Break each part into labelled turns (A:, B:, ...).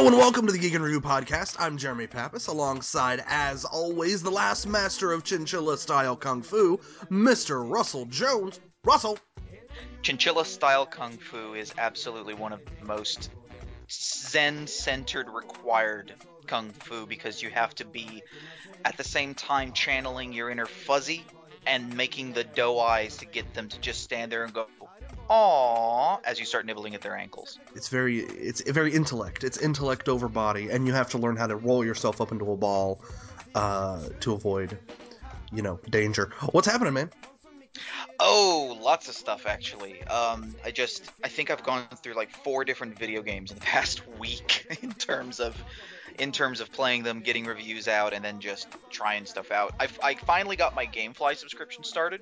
A: Hello and welcome to the Geek and Review podcast. I'm Jeremy Pappas, alongside, as always, the last master of chinchilla style kung fu, Mr. Russell Jones. Russell.
B: Chinchilla style kung fu is absolutely one of the most Zen centered required kung fu because you have to be at the same time channeling your inner fuzzy and making the doe eyes to get them to just stand there and go Aww, as you start nibbling at their ankles.
A: It's very, it's very intellect. It's intellect over body, and you have to learn how to roll yourself up into a ball uh, to avoid, you know, danger. What's happening, man?
B: Oh, lots of stuff actually. Um, I just, I think I've gone through like four different video games in the past week in terms of, in terms of playing them, getting reviews out, and then just trying stuff out. I, I finally got my GameFly subscription started.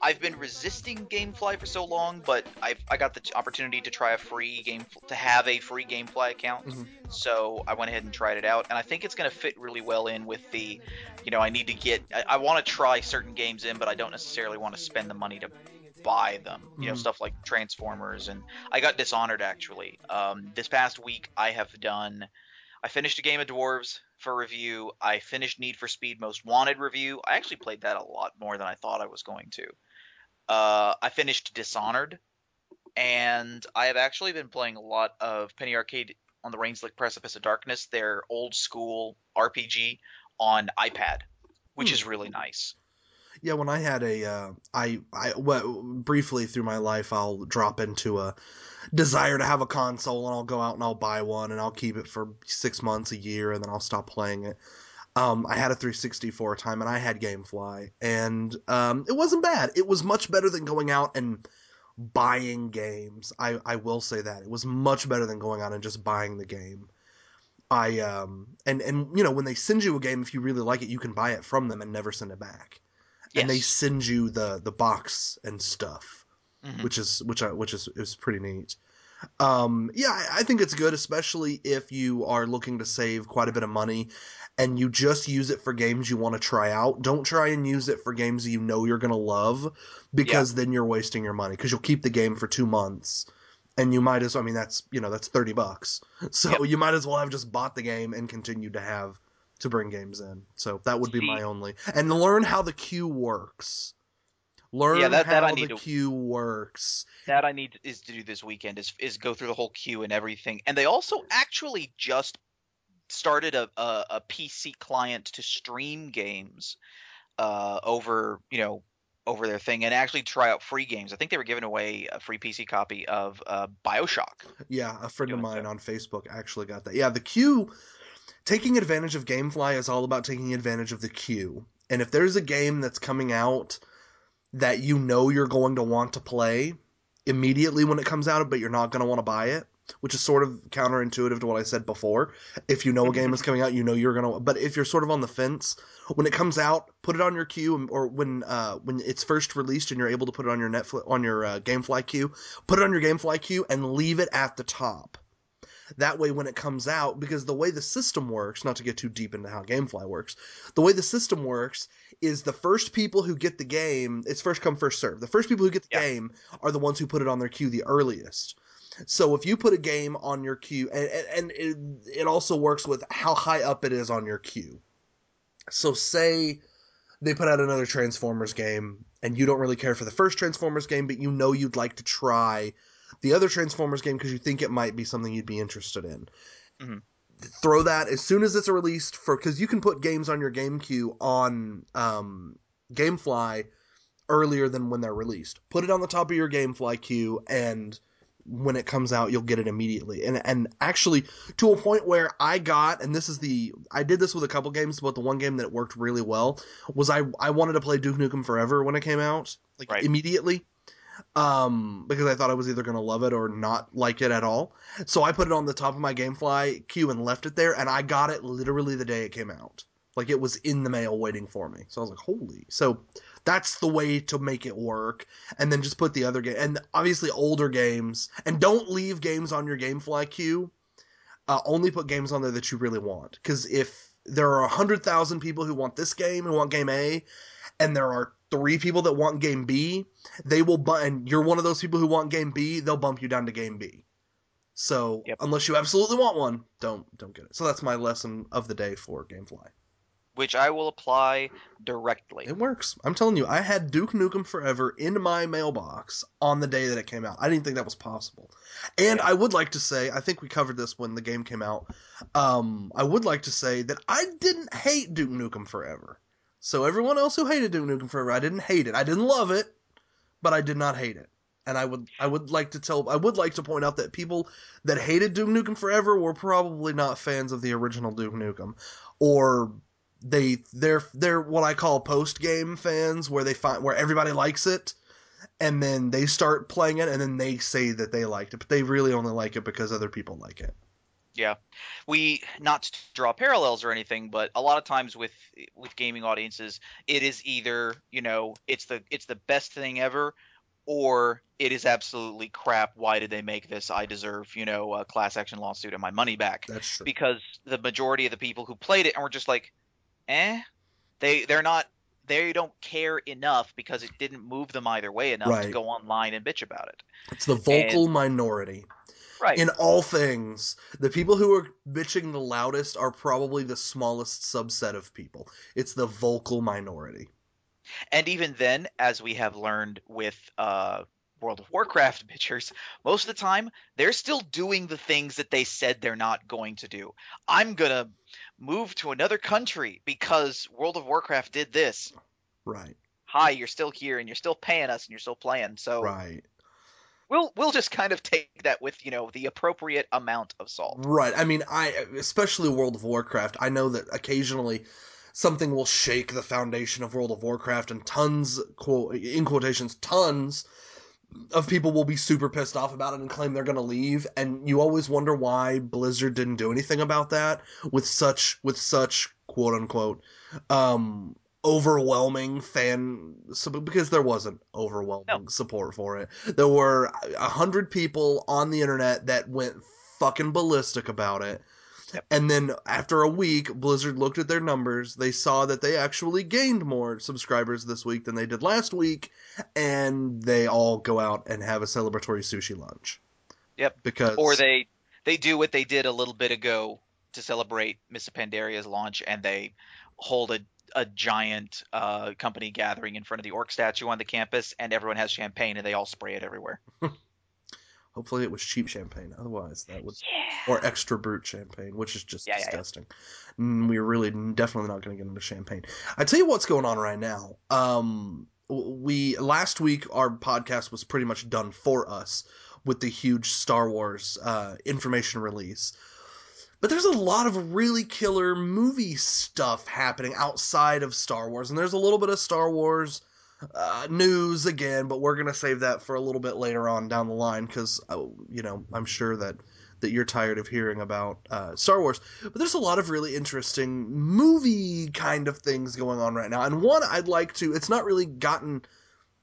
B: I've been resisting GameFly for so long, but I've I got the opportunity to try a free game to have a free GameFly account, mm-hmm. so I went ahead and tried it out, and I think it's going to fit really well in with the, you know, I need to get I, I want to try certain games in, but I don't necessarily want to spend the money to buy them. You mm-hmm. know, stuff like Transformers, and I got Dishonored actually. Um, this past week, I have done. I finished a game of Dwarves for review. I finished Need for Speed Most Wanted review. I actually played that a lot more than I thought I was going to. Uh, I finished Dishonored, and I have actually been playing a lot of Penny Arcade on the Rainslick Precipice of Darkness, their old school RPG on iPad, which hmm. is really nice.
A: Yeah, when I had a, uh, I, I, well, briefly through my life, I'll drop into a desire to have a console, and I'll go out and I'll buy one, and I'll keep it for six months, a year, and then I'll stop playing it. Um, I had a 360 for a time, and I had GameFly, and um, it wasn't bad. It was much better than going out and buying games. I, I will say that it was much better than going out and just buying the game. I um and and you know when they send you a game, if you really like it, you can buy it from them and never send it back. Yes. And they send you the the box and stuff, mm-hmm. which is which I, which is is pretty neat. Um, yeah, I, I think it's good, especially if you are looking to save quite a bit of money and you just use it for games you want to try out. Don't try and use it for games you know you're going to love because yeah. then you're wasting your money because you'll keep the game for 2 months and you might as well, I mean that's, you know, that's 30 bucks. So yep. you might as well have just bought the game and continued to have to bring games in. So that would be my only. And learn how the queue works. Learn yeah, that, how that I need the to, queue works.
B: That I need is to do this weekend is is go through the whole queue and everything. And they also actually just started a, a, a PC client to stream games uh, over you know over their thing and actually try out free games. I think they were giving away a free PC copy of uh, Bioshock.
A: Yeah, a friend of mine on Facebook actually got that. Yeah, the queue. Taking advantage of GameFly is all about taking advantage of the queue. And if there's a game that's coming out that you know you're going to want to play immediately when it comes out, but you're not going to want to buy it, which is sort of counterintuitive to what I said before. If you know a game is coming out, you know you're gonna. But if you're sort of on the fence when it comes out, put it on your queue, or when uh, when it's first released and you're able to put it on your Netflix on your uh, GameFly queue, put it on your GameFly queue and leave it at the top. That way, when it comes out, because the way the system works, not to get too deep into how GameFly works, the way the system works is the first people who get the game, it's first come, first serve. The first people who get the yeah. game are the ones who put it on their queue the earliest. So if you put a game on your queue, and, and it, it also works with how high up it is on your queue. So say they put out another Transformers game, and you don't really care for the first Transformers game, but you know you'd like to try the other Transformers game because you think it might be something you'd be interested in. Mm-hmm. Throw that as soon as it's released for because you can put games on your game queue on um, GameFly earlier than when they're released. Put it on the top of your GameFly queue and when it comes out you'll get it immediately and and actually to a point where i got and this is the i did this with a couple games but the one game that worked really well was i i wanted to play duke nukem forever when it came out like right. immediately um because i thought i was either going to love it or not like it at all so i put it on the top of my gamefly queue and left it there and i got it literally the day it came out like it was in the mail waiting for me so i was like holy so that's the way to make it work. And then just put the other game and obviously older games and don't leave games on your GameFly queue. Uh, only put games on there that you really want. Because if there are a hundred thousand people who want this game and want game A, and there are three people that want game B, they will bu- and you're one of those people who want game B, they'll bump you down to game B. So
B: Yep.
A: unless you absolutely want one, don't don't get it. So that's my lesson of the day for GameFly.
B: which I will apply directly.
A: It works. I'm telling you, I had Duke Nukem Forever in my mailbox on the day that it came out. I didn't think that was possible. And I would like to say, I think we covered this when the game came out. Um, I would like to say that I didn't hate Duke Nukem Forever. So everyone else who hated Duke Nukem Forever, I didn't hate it. I didn't love it, but I did not hate it. And I would I would like to tell I would like to point out that people that hated Duke Nukem Forever were probably not fans of the original Duke Nukem or they they're they're what I call post game fans where they find where everybody likes it and then they start playing it and then they say that they liked it but they really only like it because other people like it.
B: We not to draw parallels or anything but a lot of times with with gaming audiences it is either you know it's the it's the best thing ever or it is absolutely crap. Why did they make this? I deserve you know a class action lawsuit and my money back.
A: That's true.
B: because the majority of the people who played it and were just like eh? They they're not they don't care enough because it didn't move them either way enough to go online and bitch about it
A: It's the vocal minority.
B: right
A: In all things, the people who are bitching the loudest are probably the smallest subset of people. It's the vocal minority.
B: And even then, as we have learned with uh, World of Warcraft bitchers, most of the time they're still doing the things that they said they're not going to do. I'm gonna move to another country because World of Warcraft did this.
A: Right.
B: Hi, you're still here and you're still paying us and you're still playing. So
A: Right.
B: we'll we'll just kind of take that with you know the appropriate amount of salt.
A: Right. I mean, I especially World of Warcraft. I know that occasionally something will shake the foundation of World of Warcraft, and tons, quote in quotations, tons of people will be super pissed off about it and claim they're going to leave. And you always wonder why Blizzard didn't do anything about that with such with such quote unquote um overwhelming fan so because there wasn't overwhelming support for it there were a hundred people on the internet that went fucking ballistic about it
B: Yep.
A: and then after a week blizzard looked at their numbers they saw that they actually gained more subscribers this week than they did last week and they all go out and have a celebratory sushi lunch
B: Yep.
A: because
B: Or they they do what they did a little bit ago to celebrate Mists of Pandaria's launch, and they hold a a giant uh, company gathering in front of the orc statue on the campus, and everyone has champagne, and they all spray it everywhere.
A: hopefully it was cheap champagne otherwise that would
B: Yeah.
A: or extra brut champagne, which is just
B: Yeah, yeah, yeah.
A: disgusting. Mm, We're really definitely not going to get into champagne. I tell you what's going on right now. Um, we last week our podcast was pretty much done for us with the huge Star Wars uh, information release. But there's a lot of really killer movie stuff happening outside of Star Wars, and there's a little bit of Star Wars uh, news again, but we're gonna save that for a little bit later on down the line because you know I'm sure that that you're tired of hearing about uh, Star Wars. But there's a lot of really interesting movie kind of things going on right now, and one I'd like to. It's not really gotten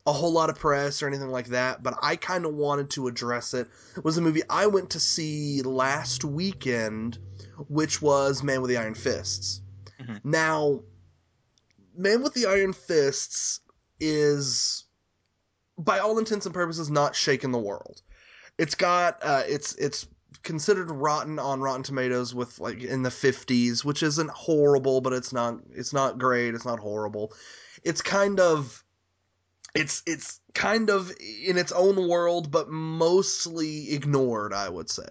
A: a whole lot of press or anything like that, but I kind of wanted to address it. It was a movie I went to see last weekend, which was Man with the Iron Fists.
B: Mhm.
A: Now, Man with the Iron Fists is, by all intents and purposes, not shaking the world. It's got uh, it's it's considered rotten on Rotten Tomatoes with like in the 50s, which isn't horrible, but it's not it's not great. It's not horrible. It's kind of it's it's kind of in its own world, but mostly ignored. I would say.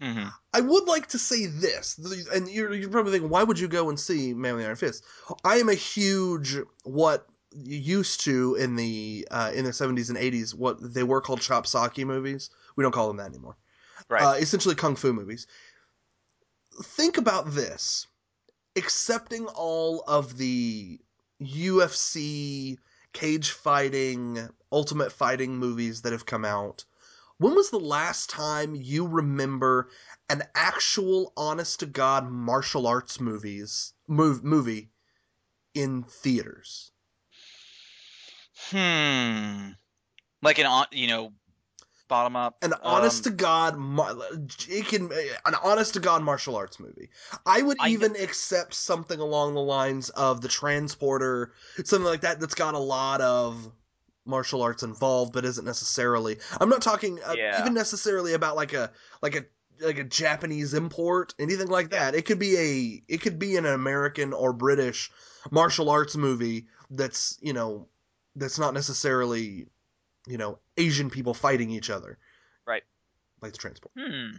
B: hmm
A: I would like to say this, and you're, you're probably thinking, why would you go and see Man with the Iron Fist? I am a huge what used to in the uh, in the 70s and 80s what they were called chopsocky movies. We don't call them that anymore.
B: Right.
A: Uh, essentially kung fu movies. Think about this: accepting all of the UFC cage fighting, ultimate fighting movies that have come out. When was the last time you remember an actual honest to god martial arts movies move, movie in theaters?
B: Hmm. Like an on, you know, bottom up.
A: An
B: um,
A: honest to god it can an honest to god martial arts movie. I would
B: I
A: even accept something along the lines of the transporter, something like that that's got a lot of martial arts involved, but isn't necessarily. I'm not talking uh,
B: Yeah.
A: even necessarily about like a like a like a Japanese import, anything like that. It could be a it could be an American or British martial arts movie that's you know that's not necessarily you know Asian people fighting each other.
B: Right.
A: Like the transport.
B: Hmm.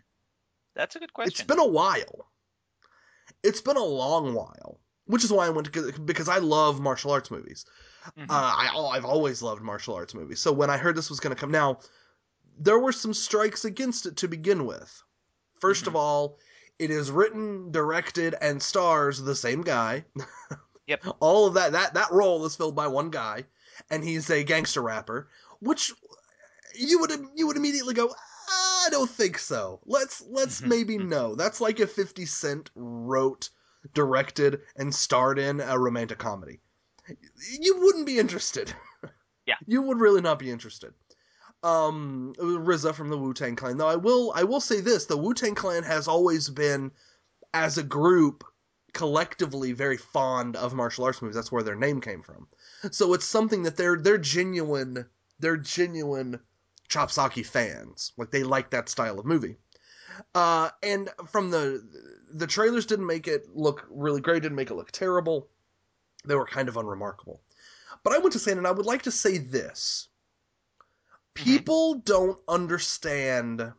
B: That's a good question.
A: It's been a while. It's been a long while, which is why I went to because I love martial arts movies.
B: Mhm.
A: Uh, I I've always loved martial arts movies. So when I heard this was going to come now, there were some strikes against it to begin with. 1st
B: Mhm.
A: of all, it is written, directed, and stars the same guy.
B: Yep.
A: All of that that that role is filled by one guy, and he's a gangster rapper, which you would you would immediately go, I don't think so. Let's let's
B: Mhm.
A: maybe no. That's like if 50 Cent wrote, directed, and starred in a romantic comedy. You wouldn't be interested.
B: Yeah.
A: You would really not be interested. Um RZA from the Wu-Tang Clan. Though I will I will say this, the Wu-Tang Clan has always been as a group collectively very fond of martial arts movies. That's where their name came from. So it's something that they're they're genuine they're genuine Chopsocky fans. Like they like that style of movie. Uh, and from the the trailers didn't make it look really great, didn't make it look terrible. They were kind of unremarkable. But I went to say, and I would like to say this: people don't understand.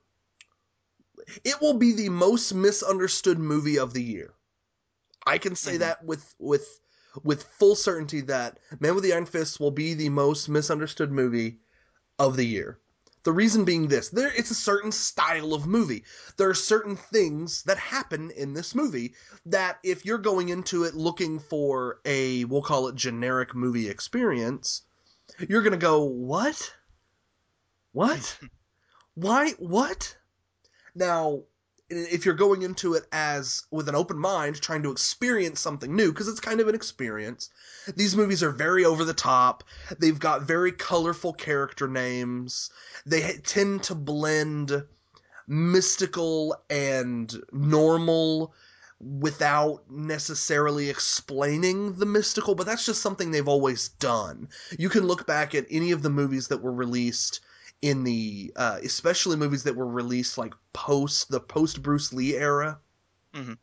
A: It will be the most misunderstood movie of the year. I can say
B: Mhm.
A: that with with with full certainty that Man with the Iron Fist will be the most misunderstood movie of the year. The reason being this, there it's a certain style of movie. There are certain things that happen in this movie that if you're going into it looking for a we'll call it generic movie experience, you're going to go, "What? What? Why what?" Now, if you're going into it as with an open mind trying to experience something new because it's kind of an experience. These movies are very over the top. They've got very colorful character names. They tend to blend mystical and normal without necessarily explaining the mystical but that's just something they've always done. You can look back at any of the movies that were released in the uh, especially movies that were released like post the post Bruce Lee era,
B: Mhm.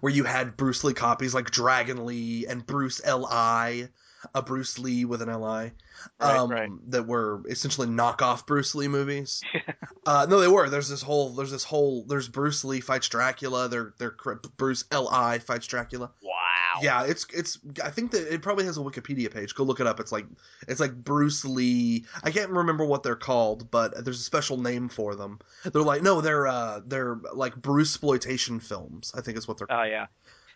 A: where you had Bruce Lee copies like Dragon Lee and Bruce L I, a Bruce Lee with an L I,
B: Right,
A: um,
B: right.
A: that were essentially knockoff Bruce Lee movies. uh, no, they were. There's this whole. There's this whole. There's Bruce Lee fights Dracula. They're they're Bruce L I fights Dracula.
B: Wow.
A: Yeah, it's it's. I think that it probably has a Wikipedia page. Go look it up. It's like it's like Bruce Lee. I can't remember what they're called, but there's a special name for them. They're like no, they're uh they're like Bruce exploitation films. I think is what they're.
B: Oh yeah.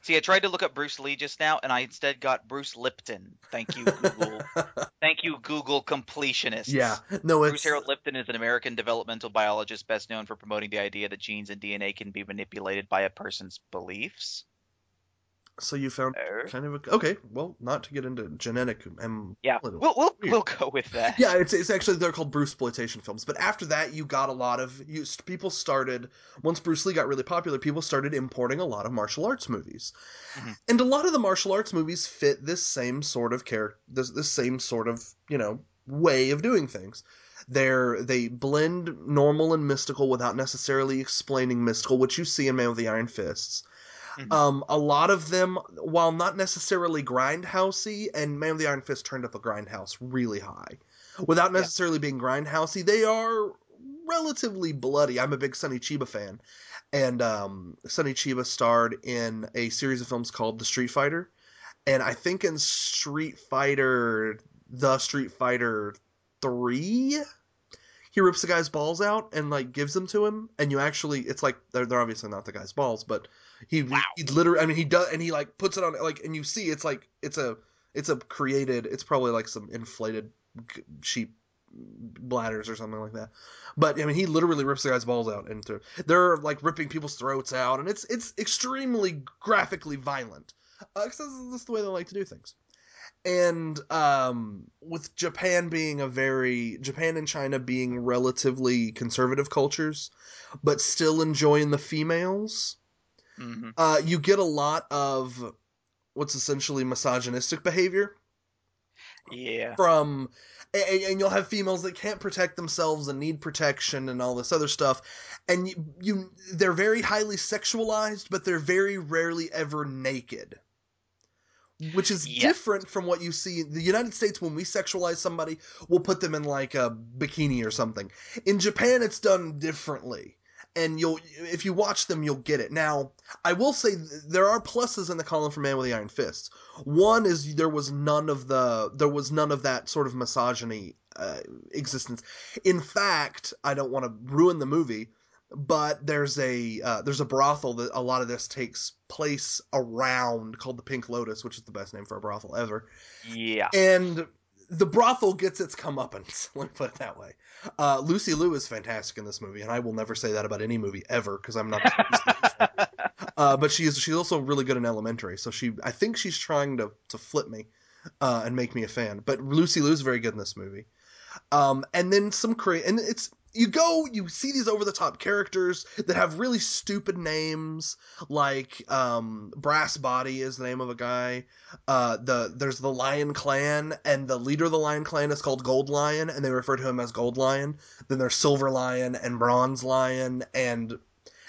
B: See, I tried to look up Bruce Lee just now, and I instead got Bruce Lipton. Thank you, Google. Thank you, Google completionists.
A: yeah, no, it's
B: Bruce Harold Lipton is an American developmental biologist best known for promoting the idea that genes and DNA can be manipulated by a person's beliefs.
A: So you found
B: Oh.
A: kind of a, okay. Well, not to get into genetic and
B: Yeah, we'll we'll, we'll go with that.
A: Yeah, it's it's actually they're called Bruce exploitation films. But after that, you got a lot of you people started once Bruce Lee got really popular. People started importing a lot of martial arts movies,
B: Mhm.
A: and a lot of the martial arts movies fit this same sort of character, this this same sort of you know way of doing things. They're they blend normal and mystical without necessarily explaining mystical, which you see in Man with the Iron Fists.
B: Mhm.
A: Um, a lot of them, while not necessarily grindhousey, and Man with the Iron Fist turned up a grindhouse really high, without
B: Yeah.
A: necessarily being grindhousey, they are relatively bloody. I'm a big Sonny Chiba fan, and um, Sonny Chiba starred in a series of films called The Street Fighter, and I think in Street Fighter, the Street Fighter three, he rips the guy's balls out and like gives them to him, and you actually, it's like they're, they're obviously not the guy's balls, but he
B: Wow.
A: he literally, I mean, he does, and he like puts it on like, and you see it's like it's a it's a created, it's probably like some inflated sheep bladders or something like that. But I mean, he literally rips the guy's balls out, and through- they're like ripping people's throats out, and it's it's extremely graphically violent. Uh, 'cause that's, that's the way they like to do things. And um, with Japan being a very Japan and China being relatively conservative cultures, but still enjoying the females,
B: hmm
A: uh, you get a lot of what's essentially misogynistic behavior.
B: Yeah.
A: from and, and you'll have females that can't protect themselves and need protection and all this other stuff and you, you they're very highly sexualized but they're very rarely ever naked which is different from what you see in the United States when we sexualize somebody we'll put them in like a bikini or something. In Japan it's done differently and you'll if you watch them you'll get it. Now I will say th- there are pluses in the column for Man with the Iron Fists. One is there was none of the there was none of that sort of misogyny uh, existence. In fact, I don't want to ruin the movie, but there's a uh, there's a brothel that a lot of this takes place around called the Pink Lotus, which is the best name for a brothel ever.
B: Yeah.
A: And the brothel gets its comeuppance. Let me put it that way. Uh, Lucy Liu is fantastic in this movie, and I will never say that about any movie ever because I'm not. a Lucy Liu fan. Uh, but she is she's also really good in Elementary, so she I think she's trying to to flip me uh, and make me a fan. But Lucy Liu is very good in this movie. Um, and then some cra and it's you go you see these over the top characters that have really stupid names like um, Brass Body is the name of a guy. Uh, the there's the Lion Clan and the leader of the Lion Clan is called Gold Lion and they refer to him as Gold Lion. Then there's Silver Lion and Bronze Lion and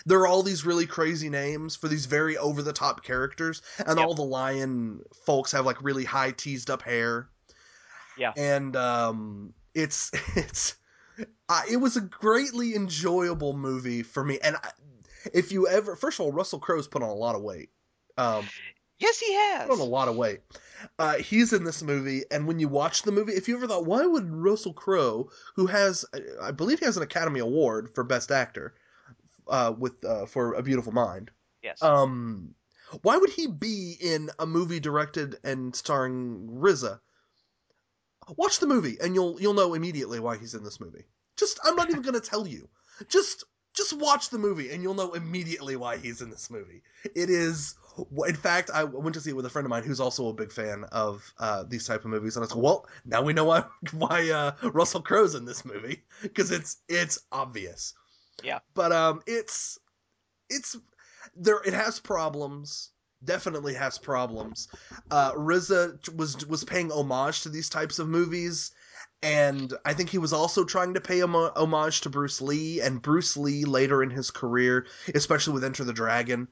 A: there are all these really crazy names for these very over the top characters, and
B: Yep.
A: all the lion folks have like really high teased up hair.
B: Yeah.
A: and um, it's it's uh, it was a greatly enjoyable movie for me. And I, if you ever, first of all, Russell Crowe's put on a lot of weight. Um,
B: Yes, he has.
A: put on a lot of weight. Uh, he's in this movie, and when you watch the movie, if you ever thought, why would Russell Crowe, who has, I believe, he has an Academy Award for Best Actor, uh, with uh, for A Beautiful Mind,
B: Yes.
A: um, why would he be in a movie directed and starring RZA? Watch the movie, and you'll you'll know immediately why he's in this movie. Just, I'm not even gonna tell you. Just just watch the movie, and you'll know immediately why he's in this movie. It is in fact, I went to see it with a friend of mine who's also a big fan of uh, these type of movies, and I was like, "Well, now we know why why uh, Russell Crowe's in this movie because it's it's obvious."
B: Yeah.
A: but um, it's it's there. It has problems. Definitely has problems. Uh, RZA was was paying homage to these types of movies, and I think he was also trying to pay homage to Bruce Lee. And Bruce Lee later in his career, especially with Enter the Dragon,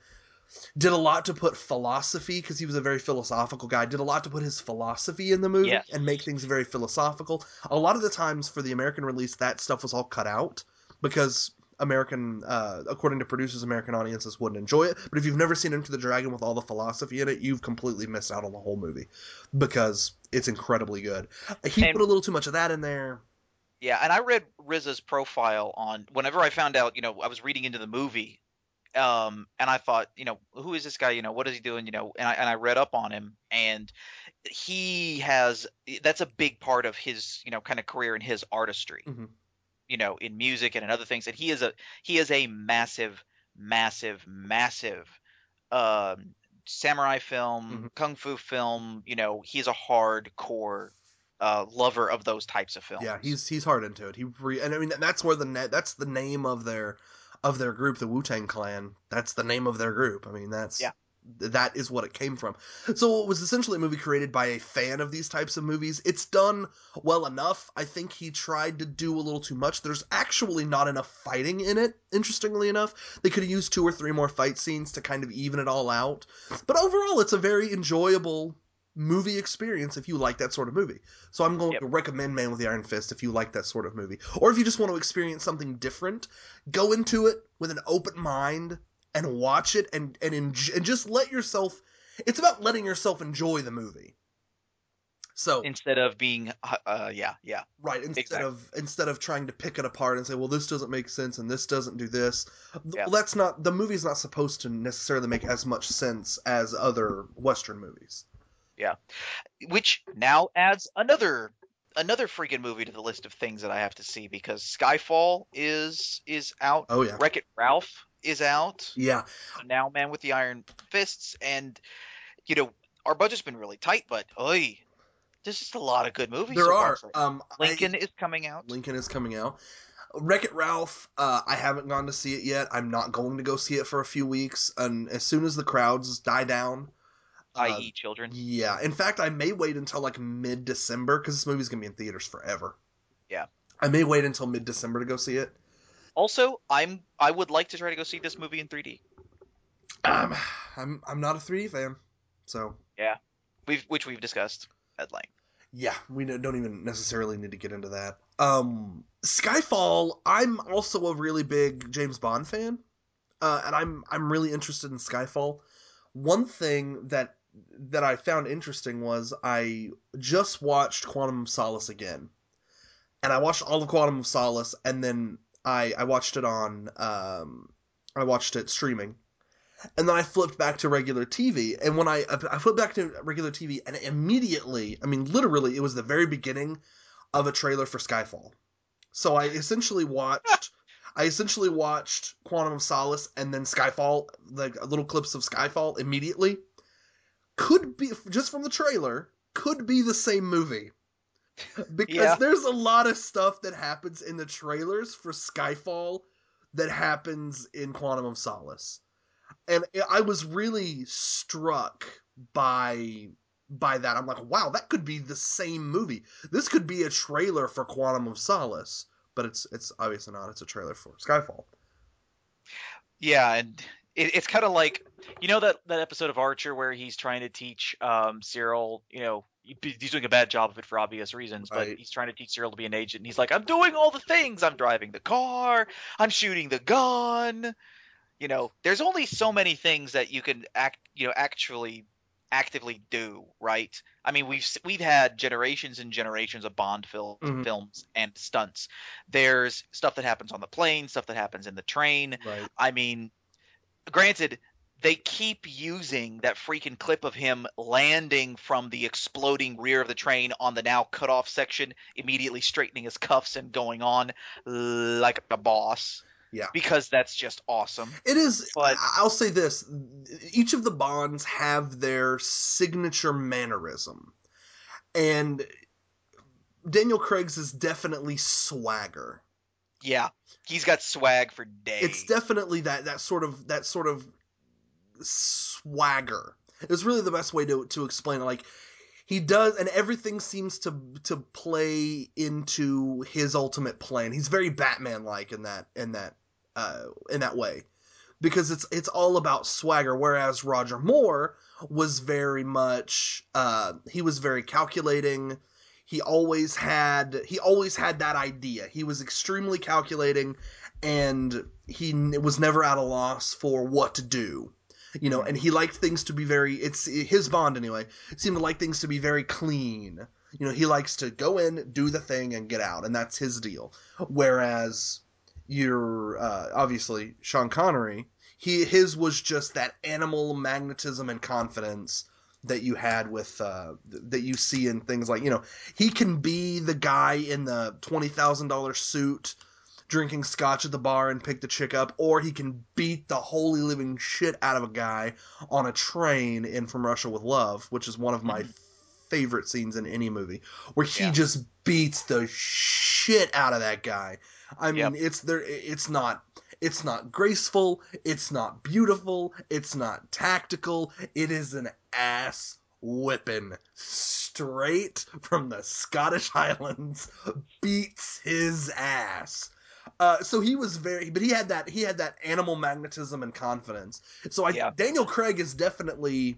A: did a lot to put philosophy because he was a very philosophical guy. Did a lot to put his philosophy in the movie
B: Yes.
A: and make things very philosophical. A lot of the times for the American release, that stuff was all cut out because American, uh, according to producers, American audiences wouldn't enjoy it. But if you've never seen Enter the Dragon with all the philosophy in it, you've completely missed out on the whole movie because it's incredibly good. He
B: And-
A: put a little too much of that in there.
B: Yeah, and I read RZA's profile on whenever I found out, you know, I was reading into the movie, um, and I thought, you know, who is this guy? You know, what is he doing? You know, and I and I read up on him, and he has that's a big part of his, you know, kind of career and his artistry,
A: Mhm.
B: You know, in music and in other things. And he is a he is a massive, massive, massive um, samurai film,
A: Mhm.
B: kung fu film. You know, he's a hardcore uh, lover of those types of films.
A: Yeah, he's he's hard into it. He re- and I mean that's where the net that's the name of their of their group, the Wu Tang Clan. That's the name of their group. I mean that's
B: Yeah.
A: That is what it came from. So it was essentially a movie created by a fan of these types of movies. It's done well enough. I think he tried to do a little too much. There's actually not enough fighting in it. Interestingly enough, they could have used two or three more fight scenes to kind of even it all out. But overall, it's a very enjoyable movie experience if you like that sort of movie. So I'm going
B: Yep.
A: to recommend Man with the Iron Fist if you like that sort of movie. Or if you just want to experience something different, go into it with an open mind and watch it and and, enj- and just let yourself it's about letting yourself enjoy the movie. So
B: instead of being uh, uh yeah yeah
A: right instead
B: exactly.
A: of instead of trying to pick it apart and say well this doesn't make sense and this doesn't do this
B: Yeah.
A: that's not the movie's not supposed to necessarily make as much sense as other western movies Yeah,
B: which now adds another another freaking movie to the list of things that I have to see because Skyfall is is out
A: oh yeah
B: Wreck It Ralph is out
A: yeah
B: now Man with the Iron Fists and you know our budget's been really tight but oi there's just a lot of good movies
A: there
B: so
A: are um I-
B: Lincoln is coming out
A: Lincoln is coming out. Wreck It Ralph, uh, I haven't gone to see it yet. I'm not going to go see it for a few weeks, and as soon as the crowds die down, Uh,
B: i.e., children.
A: Yeah. In fact, I may wait until like mid December because this movie's gonna be in theaters forever.
B: Yeah.
A: I may wait until mid December to go see it.
B: Also, I'm I would like to try to go see this movie in 3D.
A: Um, I'm I'm not a 3D fan, so
B: We've which we've discussed at length.
A: yeah, we don't don't even necessarily need to get into that. Um, Skyfall. I'm also a really big James Bond fan, uh, and I'm I'm really interested in Skyfall. One thing that that I found interesting was I just watched Quantum of Solace again, and I watched all of Quantum of Solace, and then I I watched it on um I watched it streaming, and then I flipped back to regular TV, and when I I flipped back to regular TV, and immediately, I mean literally, it was the very beginning of a trailer for Skyfall. So I essentially watched. I essentially watched Quantum of Solace and then Skyfall, like little clips of Skyfall immediately. Could be just from the trailer, could be the same movie. Because
B: Yeah.
A: there's a lot of stuff that happens in the trailers for Skyfall that happens in Quantum of Solace. And I was really struck by by that. I'm like, wow, that could be the same movie. This could be a trailer for Quantum of Solace, but it's it's obviously not. It's a trailer for Skyfall.
B: Yeah, and it, it's kind of like you know that that episode of Archer where he's trying to teach um, Cyril, you know, he's doing a bad job of it for obvious reasons, but
A: Right.
B: he's trying to teach Cyril to be an agent, and he's like, I'm doing all the things. I'm driving the car. I'm shooting the gun. You know, there's only so many things that you can act, you know, actually actively do, right? I mean, we've we've had generations and generations of Bond fil-
A: Mhm.
B: films and stunts. There's stuff that happens on the plane, stuff that happens in the train.
A: Right.
B: I mean, granted, they keep using that freaking clip of him landing from the exploding rear of the train on the now cut off section, immediately straightening his cuffs and going on like a boss.
A: Yeah.
B: Because that's just awesome.
A: It is.
B: But-
A: I'll say this: each of the Bonds have their signature mannerism, and Daniel Craig's is definitely swagger.
B: Yeah. He's got swag for days.
A: It's definitely that that sort of that sort of swagger. It's really the best way to to explain it. Like he does, and everything seems to to play into his ultimate plan. He's very Batman like in that in that uh, in that way because it's it's all about swagger. Whereas Roger Moore was very much uh, he was very calculating. He always had he always had that idea. He was extremely calculating, and he was never at a loss for what to do. You know, and he liked things to be very. It's his Bond anyway. Seemed to like things to be very clean. You know, he likes to go in, do the thing, and get out, and that's his deal. Whereas you're uh, obviously Sean Connery. He his was just that animal magnetism and confidence that you had with uh, th- that you see in things like you know he can be the guy in the twenty thousand dollar suit drinking scotch at the bar and pick the chick up, or he can beat the holy living shit out of a guy on a train in From Russia with Love, which is one of my mm-hmm. favorite scenes in any movie, where he
B: Yeah.
A: just beats the shit out of that guy. I mean,
B: Yep.
A: it's there. It's not. It's not graceful. It's not beautiful. It's not tactical. It is an ass whipping straight from the Scottish Highlands. Beats his ass. Uh, so he was very, but he had that he had that animal magnetism and confidence. So I
B: Yeah.
A: Daniel Craig is definitely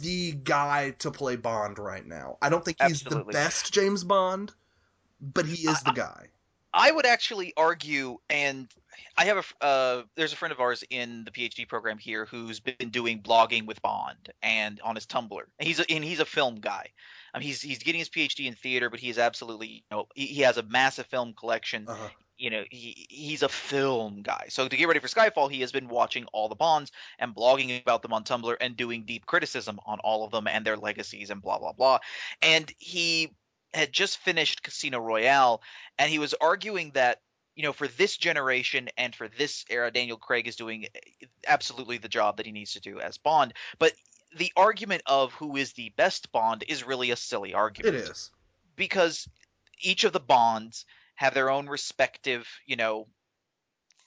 A: the guy to play Bond right now. I don't think he's
B: Absolutely.
A: the best James Bond, but he is the guy.
B: I would actually argue, and I have a uh, there's a friend of ours in the PhD program here who's been doing blogging with Bond and on his Tumblr. And he's a, and he's a film guy. I mean, he's he's getting his PhD in theater, but he is absolutely you know he, he has a massive film collection.
A: Uh-huh.
B: You know, he he's a film guy. So to get ready for Skyfall, he has been watching all the Bonds and blogging about them on Tumblr and doing deep criticism on all of them and their legacies and blah blah blah. And he had just finished Casino Royale and he was arguing that you know for this generation and for this era daniel craig is doing eh, absolutely the job that he needs to do as bond but the argument of who is the best bond is really a silly argument
A: is.
B: because each of the bonds have their own respective you know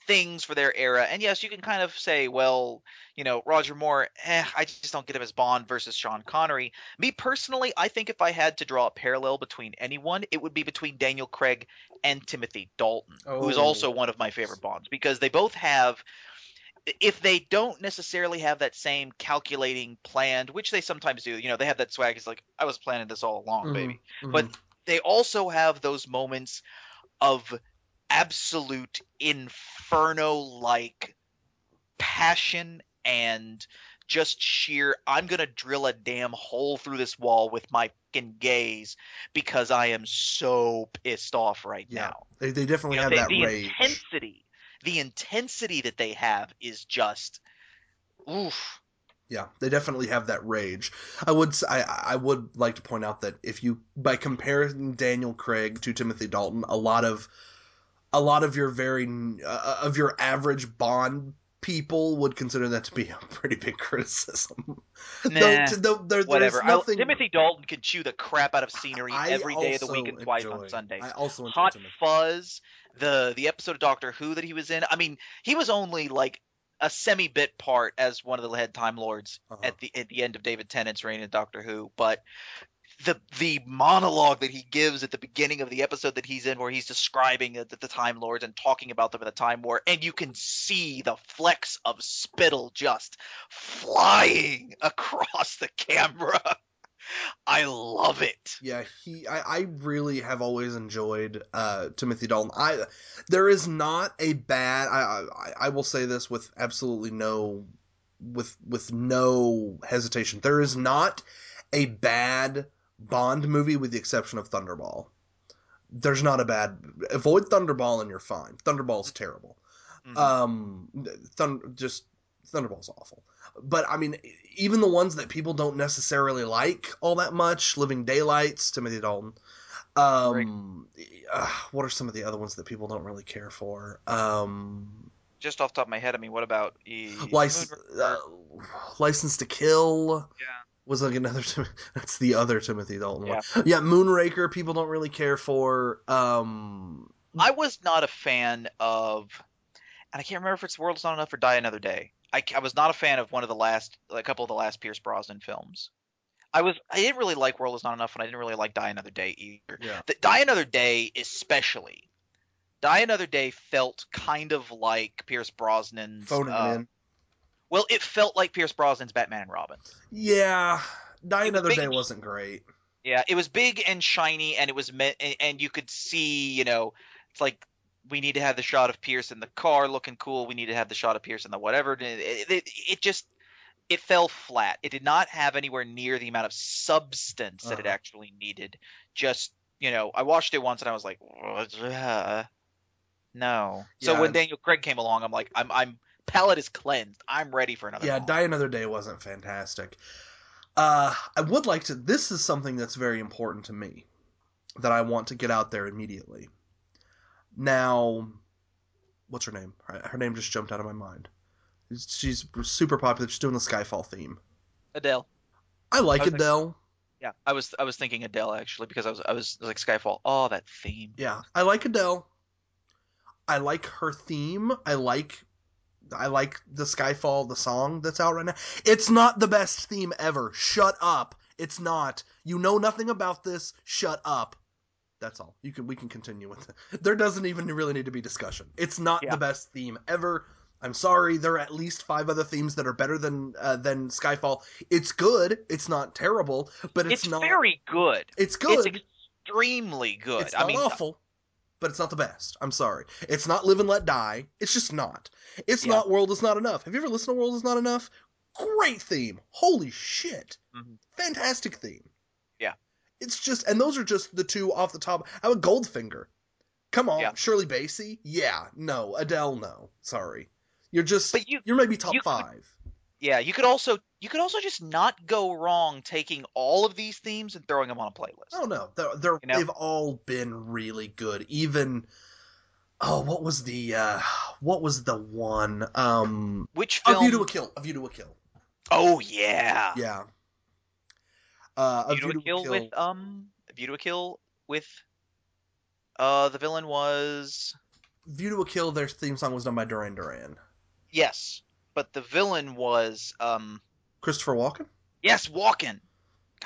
B: things for their era. And yes, you can kind of say, well, you know, Roger Moore, eh, I just don't get him as Bond versus Sean Connery. Me personally, I think if I had to draw a parallel between anyone, it would be between Daniel Craig and Timothy Dalton,
A: Oh.
B: also one of my favorite Bonds, because they both have. If they don't necessarily have that same calculating planned, which they sometimes do, you know, they have that swag. It's like I was planning this all along,
A: Mhm,
B: baby
A: mhm.
B: but they also have those moments of absolute inferno like passion and just sheer I'm going to drill a damn hole through this wall with my fucking gaze because I am so pissed off right
A: Yeah,
B: now.
A: they, they definitely
B: You know,
A: have
B: they-
A: that
B: the
A: rage.
B: intensity, the intensity that they have is just oof.
A: Yeah, they definitely have that rage. I would I I would like to point out that if you by comparing Daniel Craig to Timothy Dalton, a lot of a lot of your very uh, of your average Bond people would consider that to be a pretty big criticism.
B: Nah,
A: Though- though there-
B: Whatever.
A: Nothing-
B: Timothy Dalton can chew the crap out of scenery
A: I
B: every day of the week and twice
A: enjoy-
B: on Sundays.
A: I also
B: Hot
A: Timothy.
B: Fuzz, the the episode of Doctor Who that he was in. I mean, he was only like a semi bit part as one of the head Time Lords
A: Uh-huh.
B: at the at the end of David Tennant's reign in Doctor Who, but the the monologue that he gives at the beginning of the episode that he's in, where he's describing the, the Time Lords and talking about them in the Time War, and you can see the flecks of spittle just flying across the camera. I love it.
A: Yeah, he. I, I really have always enjoyed uh, Timothy Dalton. I there is not a bad. I, I I will say this with absolutely no, with with no hesitation. There is not a bad Bond movie with the exception of Thunderball. There's not a bad. Avoid Thunderball and you're fine. Thunderball's terrible.
B: Mhm.
A: Um, Thun just Thunderball's awful. But I mean, even the ones that people don't necessarily like all that much, Living Daylights, Timothy Dalton. Um, uh, what are some of the other ones that people don't really care for? Um,
B: Just off the top of my head, I mean, what about e-
A: License, uh, License to Kill
B: yeah.
A: was like another. Tim- That's the other Timothy Dalton
B: Yeah.
A: one. Yeah, Moonraker. People don't really care for. Um,
B: I was not a fan of, and I can't remember if it's World's Not Enough or Die Another Day. I, I was not a fan of one of the last, a couple of the last Pierce Brosnan films. I was, I didn't really like World Is Not Enough, and I didn't really like Die Another Day either.
A: yeah.
B: The, Die Another Day, especially, Die Another Day felt kind of like Pierce Brosnan's.
A: Phoning
B: uh. Well, it felt like Pierce Brosnan's Batman and Robin.
A: Yeah, Die
B: It
A: Another Day wasn't great.
B: Yeah, it was big and shiny, and it was meant, and, and you could see, you know, it's like we need to have the shot of Pierce in the car looking cool. We need to have the shot of Pierce in the whatever. It, it, it just it fell flat. It did not have anywhere near the amount of substance that it
A: Uh-huh.
B: actually needed. Just you know, I watched it once and I was like, uh, no. So
A: Yeah.
B: when Daniel Craig came along, I'm like, I'm I'm palate is cleansed. I'm ready for another.
A: Yeah,
B: Bond.
A: Die Another Day wasn't fantastic. Uh, I would like to. This is something that's very important to me that I want to get out there immediately. Now, what's her name? Her, her name just jumped out of my mind. She's super popular. She's doing the Skyfall theme.
B: Adele.
A: I like
B: I was
A: Adele.
B: Yeah, I was I was thinking Adele actually because I was I was like Skyfall. Oh, that theme.
A: Yeah, I like Adele. I like her theme. I like I like the Skyfall, the song that's out right now. It's not the best theme ever. Shut up. It's not. You know nothing about this. Shut up. That's all. You can we can continue with it. There doesn't even really need to be discussion. It's not
B: Yeah.
A: the best theme ever. I'm sorry. There are at least five other themes that are better than uh, than Skyfall. It's good. It's not terrible, but it's,
B: It's,
A: not.
B: very good.
A: It's good.
B: It's extremely good.
A: It's
B: I
A: not
B: mean,
A: awful, but it's not the best. I'm sorry. It's not Live and Let Die. It's just not. It's
B: Yeah.
A: not World is Not Enough. Have you ever listened to World is Not Enough? Great theme. Holy shit.
B: Mhm.
A: Fantastic theme. It's just, and those are just the two off the top. How about Goldfinger? Come on,
B: Yeah.
A: Shirley Bassey? Yeah, no. Adele, no. Sorry. You're just,
B: But you-
A: you're maybe top
B: you could-
A: five.
B: yeah, you could also you could also just not go wrong taking all of these themes and throwing them on a playlist.
A: Oh no, they're, they're
B: You know?
A: they've all been really good. Even oh, what was the uh what was the one? Um
B: Which
A: A? View to a Kill. A View to a Kill.
B: oh yeah.
A: Yeah. Uh,
B: View to a Kill with um View to a Kill with uh the villain was
A: View to a Kill, their theme song was done by Duran Duran.
B: Yes, but the villain was um
A: Christopher Walken.
B: yes Walken.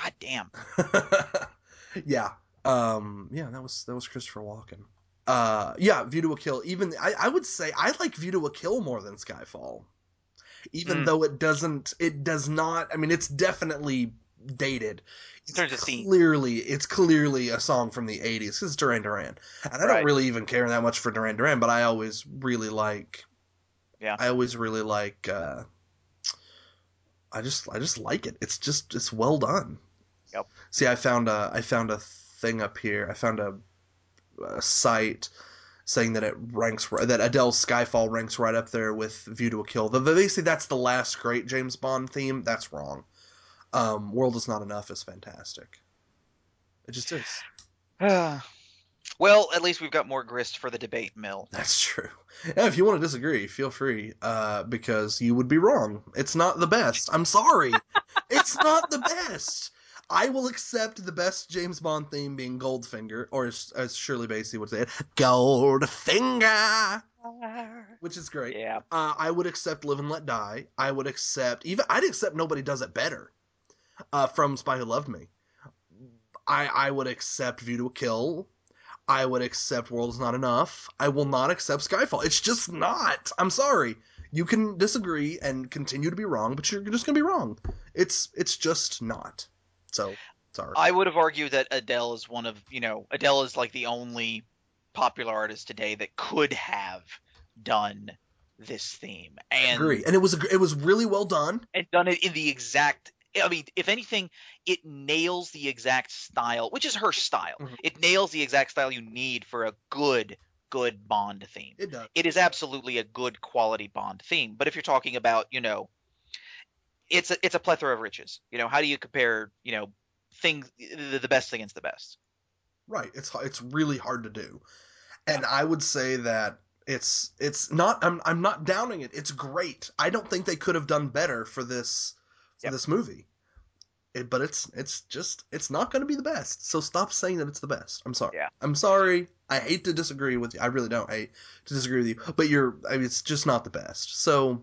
B: God damn.
A: yeah. Um. Yeah, that was that was Christopher Walken. Uh. Yeah. View to a Kill. Even I, I would say I like View to a Kill more than Skyfall. Even
B: Mm.
A: though it doesn't, it does not. I mean, it's definitely dated. It's
B: theme.
A: clearly, it's clearly a song from the '80s. 'cause It's Duran Duran, and I don't really even care that much for Duran Duran, but I always really like.
B: Yeah.
A: I always really like. uh I just, I just like it. It's just, it's well done.
B: Yep.
A: See, I found a, I found a thing up here. I found a, a site saying that it ranks that Adele's Skyfall ranks right up there with View to a Kill. The, the, they say that's the last great James Bond theme. That's wrong. Um, World is Not Enough is fantastic. It just is.
B: well, at least we've got more grist for the debate mill.
A: That's true. Yeah, if you want to disagree, feel free, uh, because you would be wrong. It's not the best. I'm sorry. it's not the best. I will accept the best James Bond theme being Goldfinger, or as, as Shirley Bassey would say it, Goldfinger, which is great.
B: Yeah.
A: Uh, I would accept Live and Let Die. I would accept even I'd accept Nobody Does It Better uh, from Spy Who Loved Me. I I would accept View to a Kill. I would accept World Is Not Enough. I will not accept Skyfall. It's just not. I'm sorry. You can disagree and continue to be wrong, but you're just gonna be wrong. It's it's just not. So sorry.
B: I would have argued that Adele is one of, you know, Adele is like the only popular artist today that could have done this theme and
A: agree. And it was a, it was really well done.
B: and done it in the exact I mean, if anything, it nails the exact style, which is her style.
A: Mhm.
B: It nails the exact style you need for a good, good Bond theme.
A: It does.
B: It is absolutely a good quality Bond theme. But if you're talking about, you know, it's a it's a plethora of riches. You know, how do you compare, you know, things the, the best against the best?
A: Right. It's it's really hard to do, and I would say that it's it's not. I'm I'm not downing it. It's great. I don't think they could have done better for this
B: Yep.
A: this movie. It, but it's it's just it's not going to be the best. So stop saying that it's the best. I'm sorry.
B: Yeah.
A: I'm sorry. I hate to disagree with you. I really don't hate to disagree with you. But you're. I mean, it's just not the best. So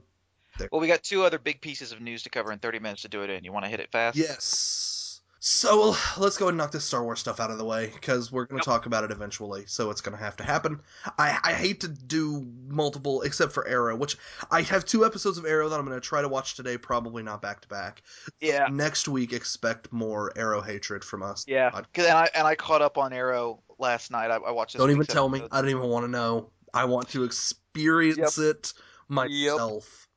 B: Well, we got two other big pieces of news to cover in 30 minutes to do it in. You want to hit it fast?
A: Yes. So let's go ahead and knock this Star Wars stuff out of the way because we're going to
B: Yep.
A: talk about it eventually. So it's going to have to happen. I, I hate to do multiple, except for Arrow, which I have two episodes of Arrow that I'm going to try to watch today, probably not back to back.
B: Yeah.
A: Next week, expect more Arrow hatred from us.
B: Yeah. 'Cause- and I and I caught up on Arrow last night. I, I watched.
A: Don't even tell me. I don't even want to know. I want to experience it myself.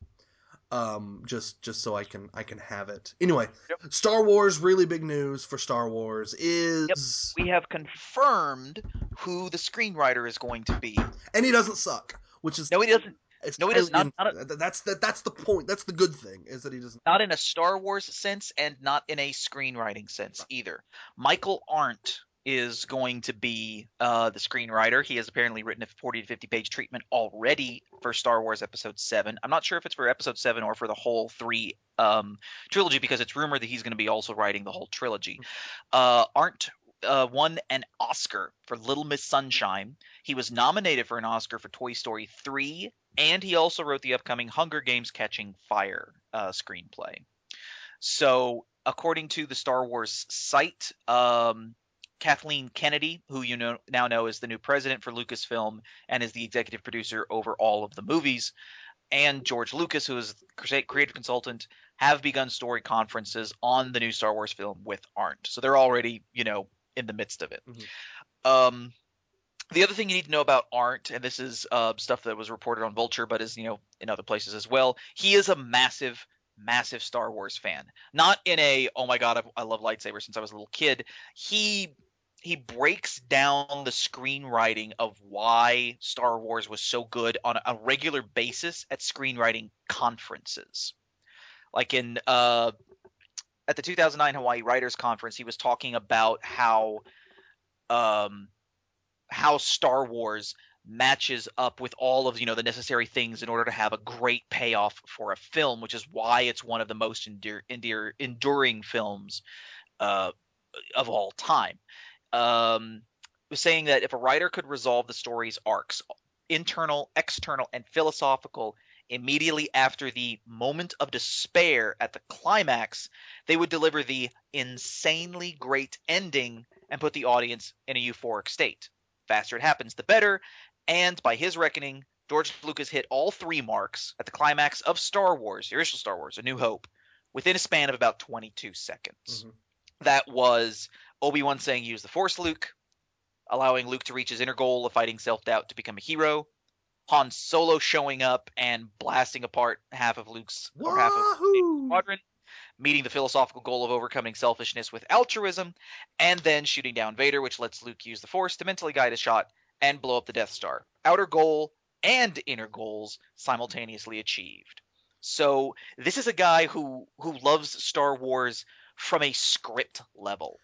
A: Um, just just so I can I can have it. Anyway,
B: Yep.
A: Star Wars really big news for Star Wars is
B: We have confirmed who the screenwriter is going to be.
A: and he doesn't suck, which is
B: No, he doesn't.
A: It's
B: no, he does not. not
A: th- that's that that's the point. That's the good thing is that he doesn't.
B: Not in a Star Wars sense, and not in a screenwriting sense either. Michael Arndt is going to be uh, the screenwriter. He has apparently written a 40 to 50 page treatment already for Star Wars Episode 7. I'm not sure if it's for Episode 7 or for the whole three um, trilogy because it's rumored that he's going to be also writing the whole trilogy. Uh, Arndt uh, won an Oscar for Little Miss Sunshine. He was nominated for an Oscar for Toy Story 3, and he also wrote the upcoming Hunger Games Catching Fire uh, screenplay. So, according to the Star Wars site, um, Kathleen Kennedy, who you know now know is the new president for Lucasfilm and is the executive producer over all of the movies, and George Lucas, who is cre- creative consultant, have begun story conferences on the new Star Wars film with Arndt. So they're already, you know, in the midst of it.
A: Mhm.
B: Um, the other thing you need to know about Arndt, and this is uh, stuff that was reported on Vulture, but is you know in other places as well. He is a massive, massive Star Wars fan. Not in a oh my god, I've, I love lightsabers since I was a little kid. He he breaks down the screenwriting of why Star Wars was so good on a regular basis at screenwriting conferences. Like in uh, at the 2009 Hawaii Writers Conference, he was talking about how um, how Star Wars matches up with all of you know the necessary things in order to have a great payoff for a film, which is why it's one of the most endear, enduring films uh, of all time. Um, was saying that if a writer could resolve the story's arcs internal, external, and philosophical immediately after the moment of despair at the climax, they would deliver the insanely great ending and put the audience in a euphoric state. Faster it happens, the better. And by his reckoning, George Lucas hit all three marks at the climax of Star Wars, the original Star Wars, A New Hope, within a span of about 22 seconds.
A: Mm-hmm.
B: That was Obi Wan saying, Use the Force, Luke, allowing Luke to reach his inner goal of fighting self doubt to become a hero. Han Solo showing up and blasting apart half of Luke's or half of squadron, meeting the philosophical goal of overcoming selfishness with altruism, and then shooting down Vader, which lets Luke use the Force to mentally guide a shot and blow up the Death Star. Outer goal and inner goals simultaneously achieved. So this is a guy who who loves Star Wars from a script level,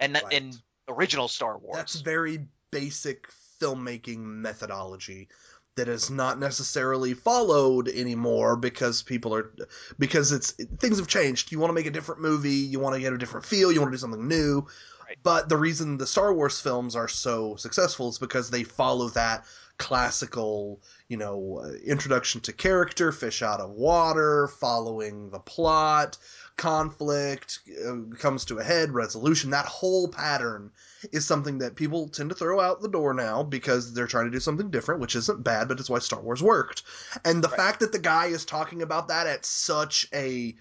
B: and
A: Right.
B: in original Star Wars.
A: That's very basic filmmaking methodology that is not necessarily followed anymore because people are because it's things have changed. You want to make a different movie, you want to get a different feel, you want to do something new.
B: Right.
A: But the reason the Star Wars films are so successful is because they follow that classical, you know, uh, introduction to character, fish out of water, following the plot, conflict uh, comes to a head, resolution. That whole pattern is something that people tend to throw out the door now because they're trying to do something different, which isn't bad, but it's why Star Wars worked. And the
B: Right.
A: fact that the guy is talking about that at such a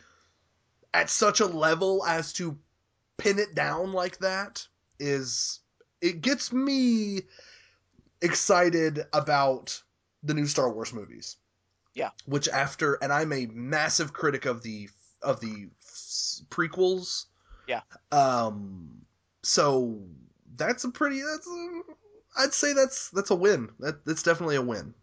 A: at such a level as to pin it down like that is it gets me excited about the new Star Wars movies.
B: Yeah.
A: Which after and I'm a massive critic of the of the prequels.
B: Yeah.
A: Um so that's a pretty that's a, I'd say that's that's a win. That that's definitely a win.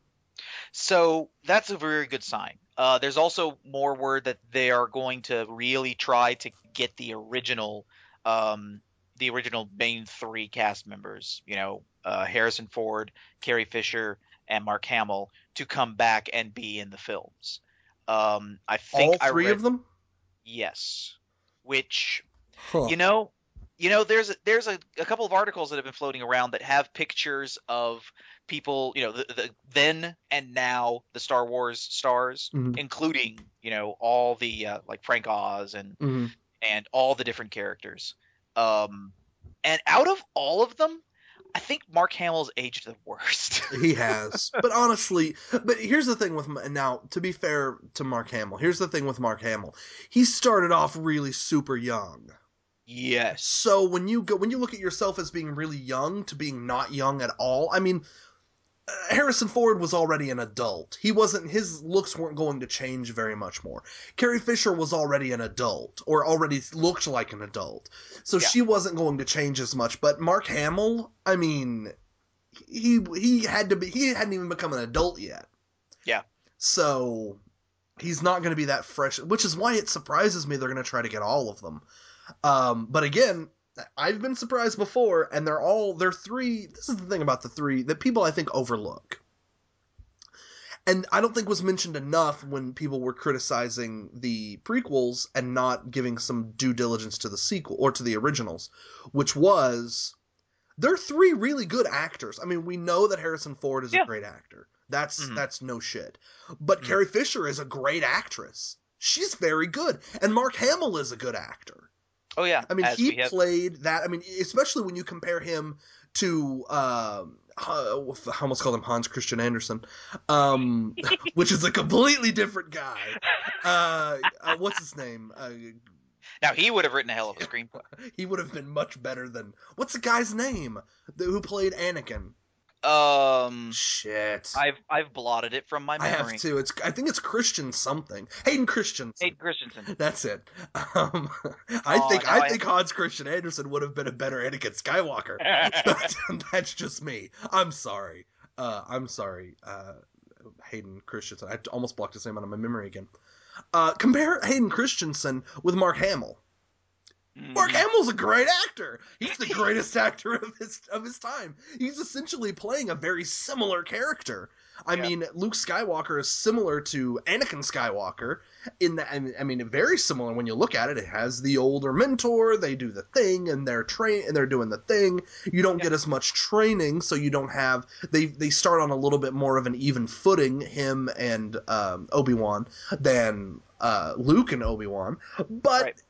B: So that's a very good sign. Uh, there's also more word that they are going to really try to get the original, um, the original main three cast members. You know, uh, Harrison Ford, Carrie Fisher, and Mark Hamill to come back and be in the films. Um, I think
A: All three
B: read,
A: of them?
B: Yes, which
A: Huh.
B: you know, you know, there's a, there's a, a couple of articles that have been floating around that have pictures of people, you know, the, the then and now the Star Wars stars,
A: Mhm.
B: including you know all the uh, like Frank Oz and
A: Mhm.
B: and all the different characters. Um, and out of all of them, I think Mark Hamill's aged the worst.
A: He has. but honestly, but here's the thing with now to be fair to Mark Hamill. Here's the thing with Mark Hamill. He started off really super young.
B: yes.
A: So when you go when you look at yourself as being really young to being not young at all, I mean Harrison Ford was already an adult. He wasn't his looks weren't going to change very much more. Carrie Fisher was already an adult or already looked like an adult. So
B: Yeah.
A: she wasn't going to change as much, but Mark Hamill, I mean he he had to be he hadn't even become an adult yet.
B: Yeah.
A: So he's not going to be that fresh, which is why it surprises me they're going to try to get all of them. Um, but again, I've been surprised before, and they're all they're three. This is the thing about the three that people I think overlook, and I don't think was mentioned enough when people were criticizing the prequels and not giving some due diligence to the sequel or to the originals, which was they're three really good actors. I mean, we know that Harrison Ford is
B: Yeah.
A: a great actor. That's
B: Mhm.
A: that's no shit. But
B: Mhm.
A: Carrie Fisher is a great actress. She's very good, and Mark Hamill is a good actor.
B: Oh yeah.
A: I mean,
B: as
A: he
B: have-
A: played that. I mean, especially when you compare him to, um, uh, I almost called him Hans Christian Andersen, um, which is a completely different guy. Uh, uh, what's his name? Uh,
B: now he would have written a hell of a screenplay.
A: he would have been much better than what's the guy's name who played Anakin?
B: Um,
A: Shit.
B: I've I've blotted it from my memory.
A: I have to. It's I think it's Christian something. Hayden Christensen.
B: Hayden Christensen.
A: That's it. Um, I
B: Oh,
A: think I
B: I
A: think Hans Christian Andersen would have been a better Anakin Skywalker. that's, that's just me. I'm sorry. Uh, I'm sorry. Uh, Hayden Christensen. I almost blocked his name out of my memory again. Uh, compare Hayden Christensen with Mark Hamill. Mark
B: Mhm.
A: Hamill's a great actor. He's the greatest actor of his of his time. He's essentially playing a very similar character. I
B: Yeah.
A: mean, Luke Skywalker is similar to Anakin Skywalker in that. I mean- very similar when you look at it. It has the older mentor. They do the thing, and they're train and they're doing the thing. You don't get as much training, so you don't have. They they start on a little bit more of an even footing, him and um, Obi Wan, than uh, Luke and Obi Wan. But
B: Right.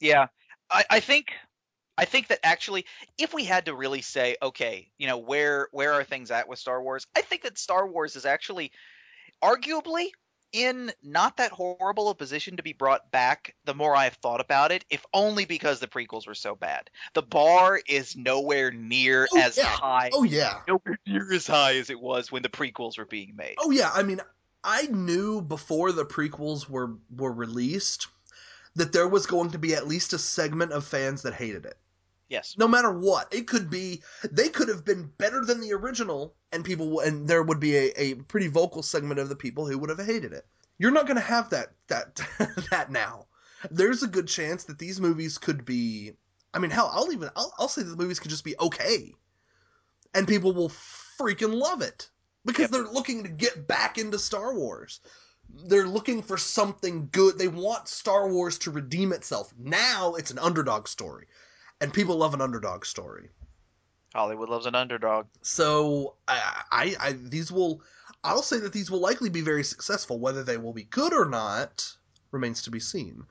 B: Yeah, I, I think I think that actually, if we had to really say, okay, you know, where where are things at with Star Wars? I think that Star Wars is actually, arguably, in not that horrible a position to be brought back. The more I've thought about it, if only because the prequels were so bad. The bar is nowhere near
A: Oh,
B: as
A: yeah.
B: high,
A: oh yeah,
B: nowhere near as high as it was when the prequels were being made.
A: Oh yeah, I mean, I knew before the prequels were were released that there was going to be at least a segment of fans that hated it.
B: Yes.
A: No matter what, it could be they could have been better than the original, and people and there would be a, a pretty vocal segment of the people who would have hated it. You're not going to have that that that now. There's a good chance that these movies could be. I mean, hell, I'll even I'll, I'll say the movies could just be okay, and people will freaking love it because
B: Yep.
A: they're looking to get back into Star Wars. They're looking for something good. They want Star Wars to redeem itself. Now it's an underdog story, and people love an underdog story.
B: Hollywood loves an underdog.
A: So I, I, I these will, I'll say that these will likely be very successful. Whether they will be good or not remains to be seen.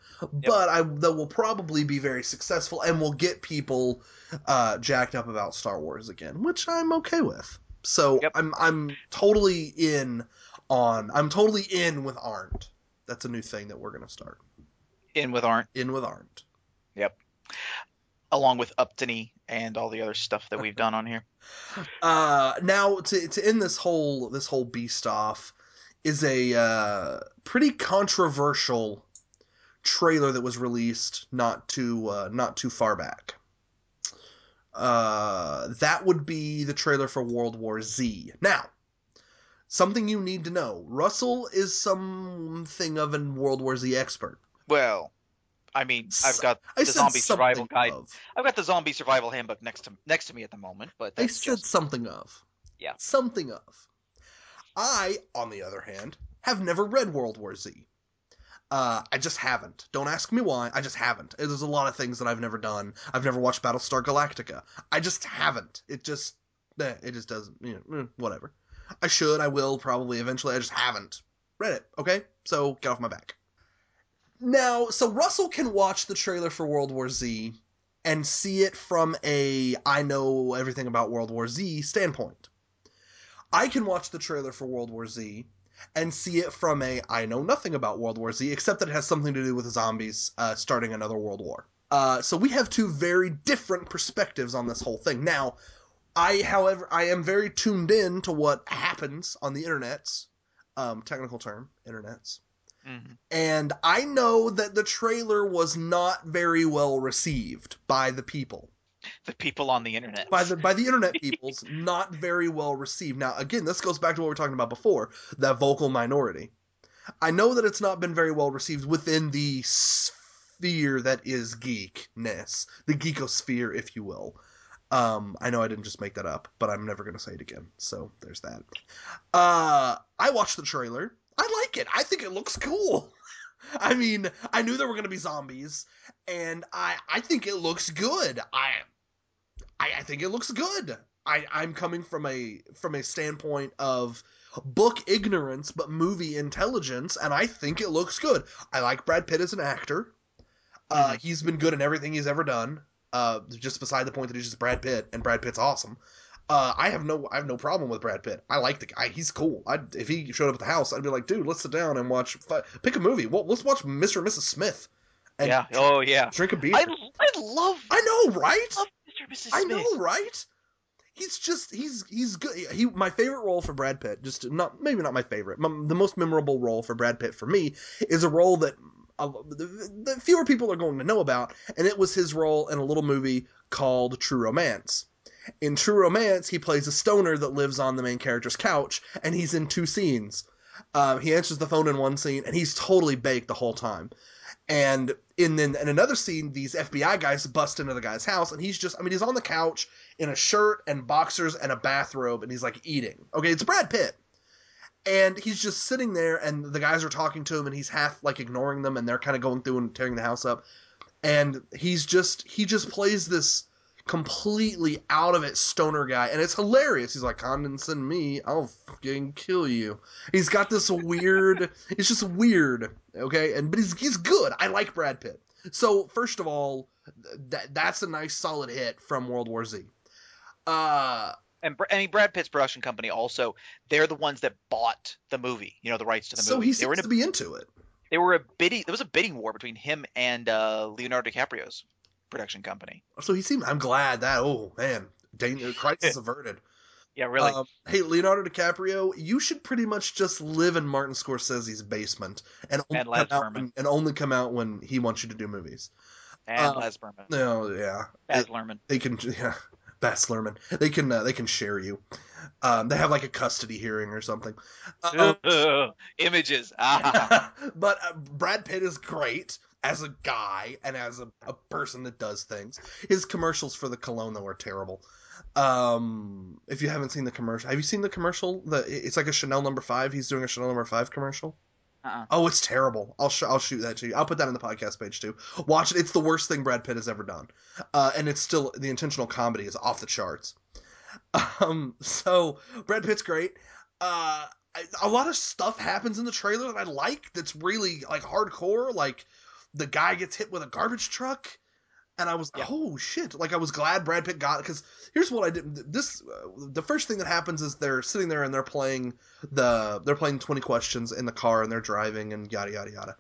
A: But I, they will probably be very successful and will get people uh, jacked up about Star Wars again, which I'm okay with. So
B: Yep.
A: I'm, I'm totally in on, I'm totally in with Arndt. That's a new thing that we're gonna start.
B: In with Arndt,
A: In with Arndt. Yep.
B: Along with Uptony and all the other stuff that we've done on here.
A: Uh, now to to end this whole this whole beast off is a uh, pretty controversial trailer that was released not too uh, not too far back. Uh, that would be the trailer for World War Z. Now, something you need to know: Russell is something of a World War Z expert.
B: Well, I mean, I've got the zombie survival guide.
A: of.
B: I've got the zombie survival handbook next to next to me at the moment, but
A: I said
B: just
A: something of.
B: Yeah.
A: Something of. I, on the other hand, have never read World War Z. Uh, I just haven't. Don't ask me why. I just haven't. There's a lot of things that I've never done. I've never watched Battlestar Galactica. I just haven't. It just, eh, it just doesn't. You know, eh, whatever. I should. I will probably eventually. I just haven't read it. Okay, so get off my back. Now, so Russell can watch the trailer for World War Z and see it from a I know everything about World War Z standpoint. I can watch the trailer for World War Z and see it from a I know nothing about World War Z except that it has something to do with zombies uh, starting another world war. Uh, so we have two very different perspectives on this whole thing. Now, I, however, I am very tuned in to what happens on the internets, um, technical term, internets,
B: Mhm.
A: and I know that the trailer was not very well received by the people
B: the people on the internet.
A: by the by the internet people's not very well received. Now, again, this goes back to what we were talking about before, that vocal minority. I know that it's not been very well received within the sphere that is geekness, the geekosphere, if you will. Um, I know I didn't just make that up, but I'm never gonna say it again. So there's that. Uh, I watched the trailer. I like it. I think it looks cool. I mean, I knew there were gonna be zombies, and I I think it looks good. I I, I think it looks good. I, I'm coming from a from a standpoint of book ignorance but movie intelligence, and I think it looks good. I like Brad Pitt as an actor. Uh,
B: Mhm.
A: He's been good in everything he's ever done. Uh, just beside the point that he's just Brad Pitt, and Brad Pitt's awesome. Uh, I have no I have no problem with Brad Pitt. I like the guy. He's cool. i if he showed up at the house, I'd be like, dude, let's sit down and watch. Pick a movie. Well, let's watch Mr. and Mrs. Smith. And
B: yeah. Oh yeah.
A: Drink a beer.
B: I, I love
A: I know, right?
B: love Mr. and Mrs.
A: I
B: Smith.
A: know, right? He's just he's he's good. He my favorite role for Brad Pitt, just not maybe not my favorite. m the most memorable role for Brad Pitt for me is a role that the, the fewer people are going to know about, and it was his role in a little movie called True Romance. In True Romance, he plays a stoner that lives on the main character's couch, and he's in two scenes. Um, he answers the phone in one scene, and he's totally baked the whole time. And in then in another scene, these FBI guys bust into the guy's house, and he's just I mean he's on the couch in a shirt and boxers and a bathrobe, and he's like eating. Okay, it's Brad Pitt. And he's just sitting there, and the guys are talking to him, and he's half like ignoring them, and they're kind of going through and tearing the house up. And he's just he just plays this completely out of it stoner guy, and it's hilarious. He's like, "Condescend me, I'll fucking kill you." He's got this weird. it's just weird, okay, and but he's he's good. I like Brad Pitt. So first of all, that that's a nice solid hit from World War Z. Uh,
B: and I mean Brad Pitt's production company also they're the ones that bought the movie, you know, the rights to the
A: so
B: movie.
A: he
B: they were
A: seems
B: in a,
A: to be into it.
B: they were a bidding there was a bidding war between him and uh, Leonardo DiCaprio's production company.
A: So he seemed. I'm glad that. Oh man, danger, crisis averted.
B: Yeah, really.
A: Um, hey, Leonardo DiCaprio, you should pretty much just live in Martin Scorsese's basement and only,
B: And
A: come, out when, and only come out when he wants you to do movies.
B: and
A: uh,
B: Les Berman.
A: No, yeah,
B: Baz Luhrmann.
A: they can. Yeah, Baz Luhrmann. They can. Uh, they can share you. Um, they have like a custody hearing or something. Uh,
B: Images. Ah.
A: but uh, Brad Pitt is great as a guy and as a, a person that does things. His commercials for the cologne though are terrible. Um, if you haven't seen the commercial, have you seen the commercial? The it's like a Chanel number five. He's doing a Chanel number five commercial.
B: Uh-uh.
A: Oh, it's terrible. I'll sh- I'll shoot that to you. I'll put that in the podcast page too. Watch it. It's the worst thing Brad Pitt has ever done, uh, and it's still the intentional comedy is off the charts. Um, so Brad Pitt's great. Uh, a lot of stuff happens in the trailer that I like. That's really like hardcore. Like the guy gets hit with a garbage truck, and I was
B: Yeah.
A: oh shit! Like I was glad Brad Pitt got because here's what I did. This uh, the first thing that happens is they're sitting there and they're playing the they're playing 20 questions in the car and they're driving and yada yada yada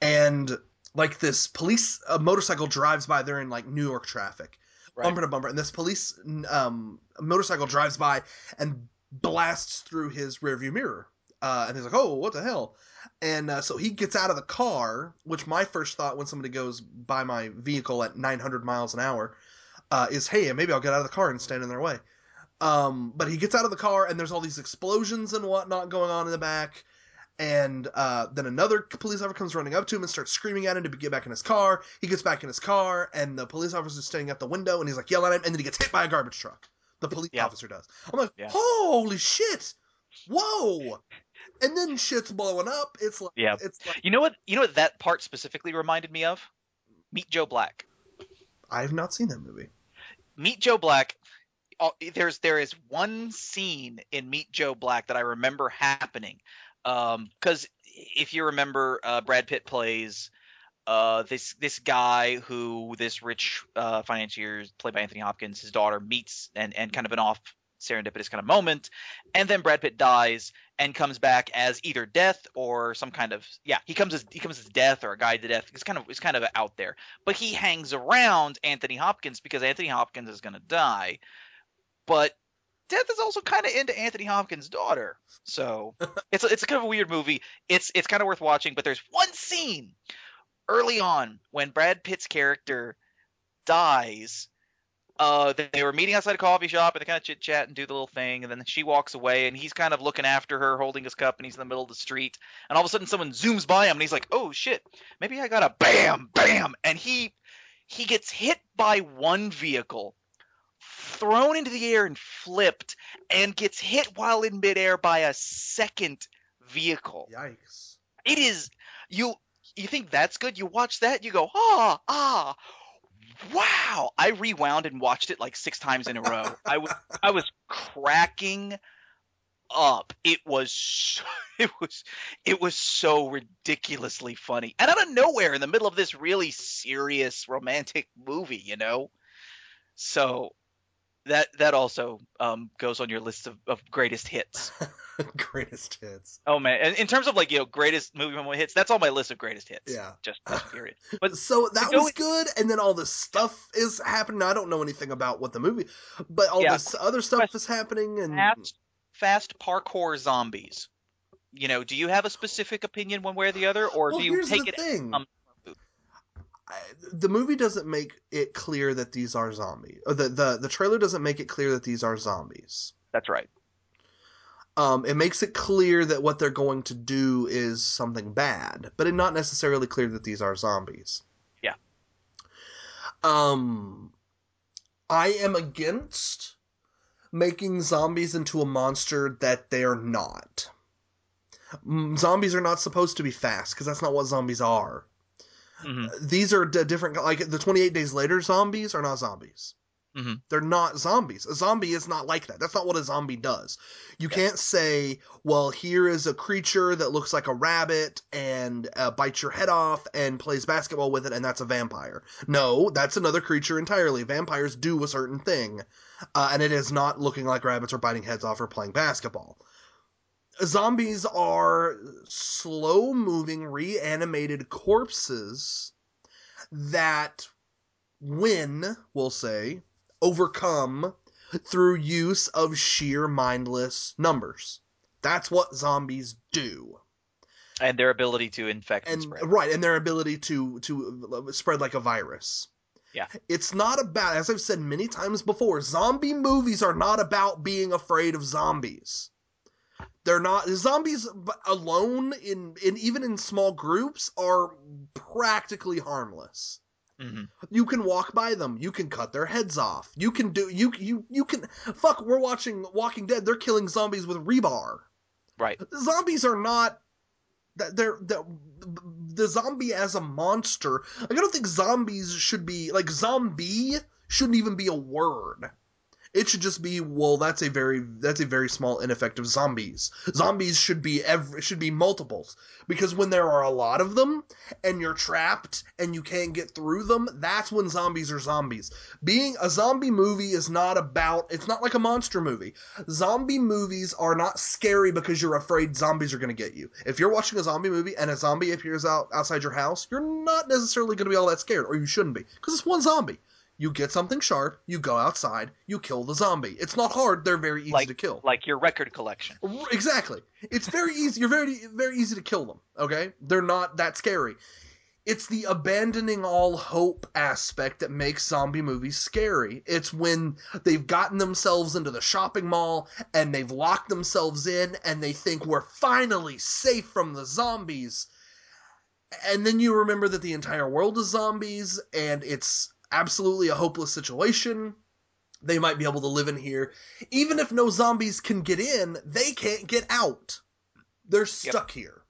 A: and like this police a motorcycle drives by they're in like new york traffic
B: Right.
A: bumper to bumper and this police um motorcycle drives by and blasts through his rearview mirror uh, and he's like oh what the hell and uh, so he gets out of the car which my first thought when somebody goes by my vehicle at 900 miles an hour uh, is hey maybe i'll get out of the car and stand in their way um, but he gets out of the car and there's all these explosions and whatnot going on in the back. And uh, then another police officer comes running up to him and starts screaming at him to get back in his car. He gets back in his car, and the police officer is standing at the window, and he's like yelling at him, and then he gets hit by a garbage truck. The police
B: Yeah.
A: officer does. I'm like,
B: Yeah.
A: holy shit! Whoa! And then shit's blowing up. It's like,
B: Yeah.
A: it's like
B: You know what? You know what that part specifically reminded me of? Meet Joe Black.
A: I have not seen that movie.
B: Meet Joe Black. uh, There's there is one scene in Meet Joe Black that I remember happening, because if you remember, uh, Brad Pitt plays uh, this this guy who this rich uh, financier played by Anthony Hopkins, his daughter meets and and kind of an off serendipitous kind of moment, and then Brad Pitt dies and comes back as either death or some kind of yeah he comes as he comes as death or a guide to death. It's kind of it's kind of out there, but he hangs around Anthony Hopkins because Anthony Hopkins is gonna die, but Death is also kind of into Anthony Hopkins' daughter, so it's a, it's a kind of a weird movie. It's it's kind of worth watching, but there's one scene early on when Brad Pitt's character dies. Uh, they- were meeting outside a coffee shop and they kind of chit chat and do the little thing, and then she walks away and he's kind of looking after her, holding his cup, and he's in the middle of the street, and all of a sudden someone zooms by him and he's like, "Oh shit, maybe I got a bam, bam," and he he gets hit by one vehicle, thrown into the air and flipped, and gets hit while in midair by a second vehicle.
A: Yikes!
B: It is you you think that's good? You watch that, you go, ah, ah, wow. I rewound and watched it like six times in a row. I was I was cracking up. It was it was it was so ridiculously funny. And out of nowhere in the middle of this really serious romantic movie, you know? So that that also um, goes on your list of, of greatest hits.
A: Greatest hits.
B: Oh man, in, in terms of like you know greatest movie moment hits, that's on my list of greatest hits.
A: Yeah.
B: just, period. But
A: so that was good, and then all this stuff is happening. I don't know anything about what the movie, but all
B: Yeah.
A: this other stuff
B: Quest-
A: is happening, and
B: fast, fast parkour zombies. You know, do you have a specific opinion one way or the other, or
A: well,
B: do you take
A: the
B: it?
A: thing.
B: um,
A: I, the movie doesn't make it clear that these are zombies. The, the the trailer doesn't make it clear that these are zombies.
B: That's right.
A: Um, it makes it clear that what they're going to do is something bad, but it's not necessarily clear that these are zombies.
B: Yeah.
A: Um, I am against making zombies into a monster that they're not. Mm, Zombies are not supposed to be fast because that's not what zombies are.
B: Mhm.
A: These are d- different. Like the 28 Days Later zombies are not zombies.
B: Mhm.
A: They're not zombies. A zombie is not like that. That's not what a zombie does. You can't say, well, here is a creature that looks like a rabbit and uh, bites your head off and plays basketball with it, and that's a vampire. No, that's another creature entirely. Vampires do a certain thing, uh, and it is not looking like rabbits or biting heads off or playing basketball. Zombies are slow moving, reanimated corpses that win, we'll say, overcome through use of sheer mindless numbers. That's what zombies do.
B: And their ability to infect and,
A: And
B: spread.
A: right, and their ability to to spread like a virus.
B: Yeah.
A: It's not about as I've said many times before, zombie movies are not about being afraid of zombies. They're not zombies alone in in even in small groups are practically harmless.
B: Mhm.
A: You can walk by them. You can cut their heads off. You can do you you you can fuck. We're watching Walking Dead. They're killing zombies with rebar.
B: Right.
A: Zombies are not. that They're, they're the zombie as a monster. Like I don't think zombies should be like zombie shouldn't even be a word. It should just be well. That's a very that's a very small ineffective zombies. Zombies should be every should be multiples because when there are a lot of them and you're trapped and you can't get through them, that's when zombies are zombies. Being a zombie movie is not about it's not like a monster movie. Zombie movies are not scary because you're afraid zombies are going to get you. If you're watching a zombie movie and a zombie appears out outside your house, you're not necessarily going to be all that scared or you shouldn't be because it's one zombie. You get something sharp, you go outside, you kill the zombie. It's not hard, they're very easy to kill.
B: Like your record collection.
A: Exactly. It's very easy. You're very very easy to kill them. Okay, they're not that scary. It's the abandoning all hope aspect that makes zombie movies scary. It's when they've gotten themselves into the shopping mall and they've locked themselves in and they think we're finally safe from the zombies. And then you remember that the entire world is zombies and it's absolutely a hopeless situation they might be able to live in here. Even if no zombies can get in, they can't get out. They're stuck here.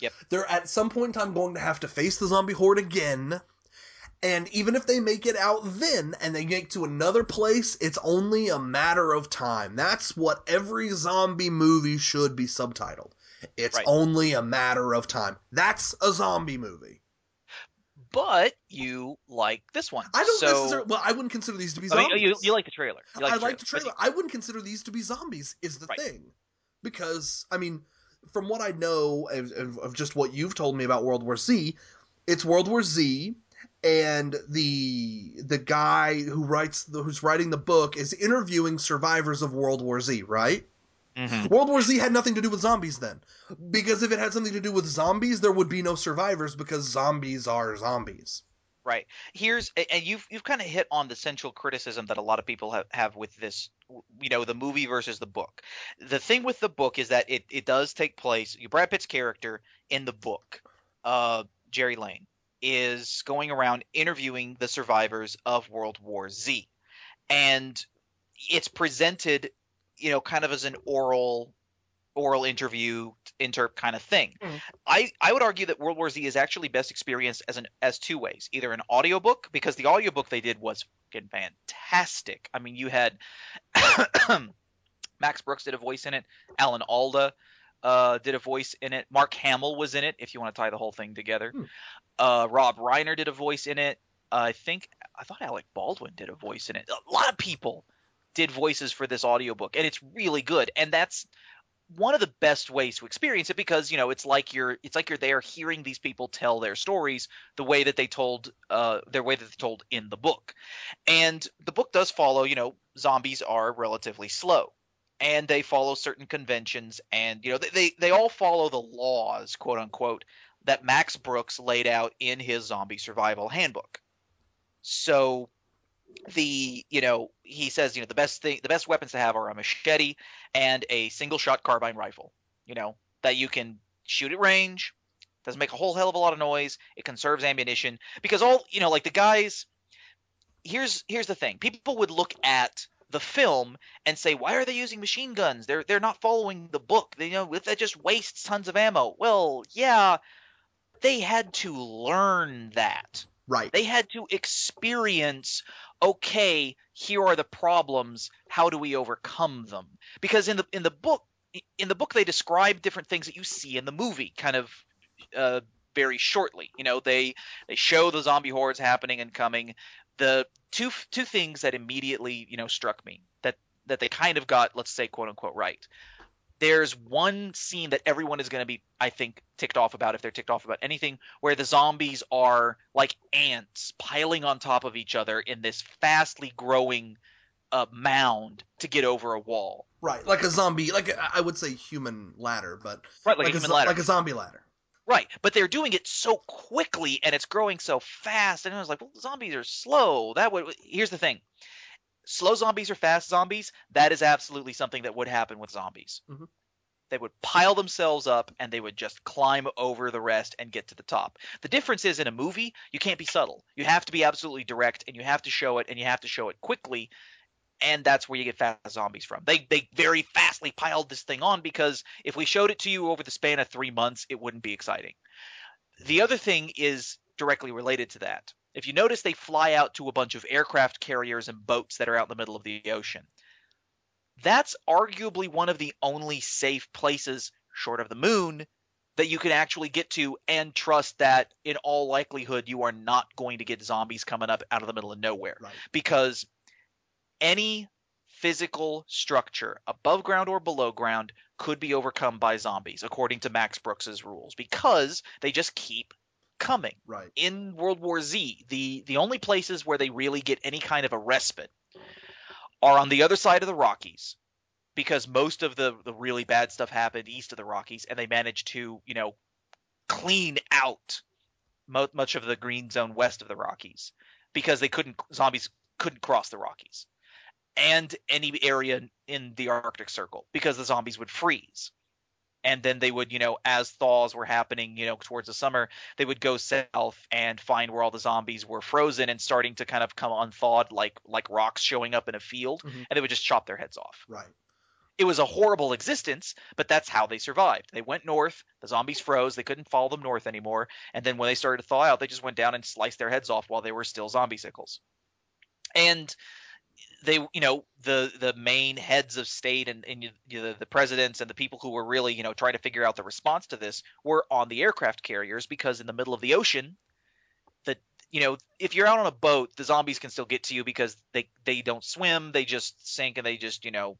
B: Yep.
A: They're at some point in time going to have to face the zombie horde again. And even if they make it out then and they get to another place, it's only a matter of time. That's what every zombie movie should be subtitled. It's
B: Right.
A: only a matter of time. That's a zombie movie.
B: But you like this one.
A: I don't
B: so,
A: necessarily. Well, I wouldn't consider these to be
B: I mean,
A: zombies.
B: you, you like the trailer. Like
A: I
B: the
A: like the
B: trailer.
A: I wouldn't consider these to be zombies. Is the
B: Right.
A: thing, because I mean, from what I know of, of, of just what you've told me about World War Z, it's World War Z, and the the guy who writes the, who's writing the book is interviewing survivors of World War Z, right?
B: Mhm.
A: World War Z had nothing to do with zombies then, because if it had something to do with zombies, there would be no survivors because zombies are zombies.
B: Right. Here's and you've you've kind of hit on the central criticism that a lot of people have, have with this you know the movie versus the book. The thing with the book is that it, it does take place Brad Pitt's character in the book, uh Gerry Lane, is going around interviewing the survivors of World War Z. And it's presented, you know, kind of as an oral oral interview inter kind of thing.
A: Mhm.
B: I, I would argue that World War Z is actually best experienced as an as two ways. Either an audiobook, because the audiobook they did was fucking fantastic. I mean you had Max Brooks did a voice in it, Alan Alda uh, did a voice in it, Mark Hamill was in it, if you want to tie the whole thing together.
A: Hmm.
B: Uh, Rob Reiner did a voice in it. Uh, I think I thought Alec Baldwin did a voice in it. A lot of people did voices for this audiobook, and it's really good. And that's one of the best ways to experience it because you know it's like you're it's like you're there hearing these people tell their stories the way that they told uh their way that they told in the book and the book does follow you know zombies are relatively slow and they follow certain conventions and you know they they, they all follow the laws quote unquote that max brooks laid out in his zombie survival handbook so the you know he says you know the best thing the best weapons to have are a machete and a single shot carbine rifle you know that you can shoot at range. Doesn't make a whole hell of a lot of noise. It conserves ammunition because all you know like the guys here's here's the thing. People would look at the film and say why are they using machine guns? They're they're not following the book. They you know that just wastes tons of ammo. Well yeah they had to learn that.
A: Right.
B: they had to experience okay here are the problems how do we overcome them? Because in the in the book in the book they describe different things that you see in the movie kind of uh, very shortly. You know they they show the zombie hordes happening and coming. The two two things that immediately you know struck me that that they kind of got let's say quote unquote right there's one scene that everyone is going to be i think ticked off about if they're ticked off about anything where the zombies are like ants piling on top of each other in this fastly growing uh, mound to get over a wall
A: Right. Like a zombie, like a, I would say human ladder, but
B: right like, a
A: a,
B: human
A: zo-
B: ladder
A: like a zombie ladder.
B: right but they're doing it so quickly and it's growing so fast and i was like well zombies are slow that would here's the thing slow zombies or fast zombies that is absolutely something that would happen with zombies
A: Mhm.
B: they would pile themselves up and they would just climb over the rest and get to the top the difference is in a movie you can't be subtle you have to be absolutely direct and you have to show it and you have to show it quickly and that's where you get fast zombies from. They they very fastly piled this thing on because if we showed it to you over the span of three months, it wouldn't be exciting. The other thing is directly related to that. If you notice, they fly out to a bunch of aircraft carriers and boats that are out in the middle of the ocean. That's arguably one of the only safe places, short of the moon, that you can actually get to and trust that in all likelihood you are not going to get zombies coming up out of the middle of nowhere
A: Right.
B: because any physical structure above ground or below ground could be overcome by zombies according to Max Brooks's rules because they just keep coming.
A: Right.
B: In World War Z, the the only places where they really get any kind of a respite are on the other side of the Rockies because most of the the really bad stuff happened east of the Rockies and they managed to, you know, clean out mo- much of the green zone west of the Rockies because they couldn't zombies couldn't cross the Rockies and any area in the Arctic Circle because the zombies would freeze. And then they would, you know, as thaws were happening, you know, towards the summer, they would go south and find where all the zombies were frozen and starting to kind of come unthawed like like rocks showing up in a field,
A: Mhm.
B: and they would just chop their heads off.
A: Right.
B: It was a horrible existence, but that's how they survived. They went north, the zombies froze, they couldn't follow them north anymore, and then when they started to thaw out, they just went down and sliced their heads off while they were still zombie sickles. And they you know the the main heads of state and, and you know, the presidents and the people who were really you know trying to figure out the response to this were on the aircraft carriers because in the middle of the ocean the you know if you're out on a boat the zombies can still get to you because they they don't swim they just sink and they just you know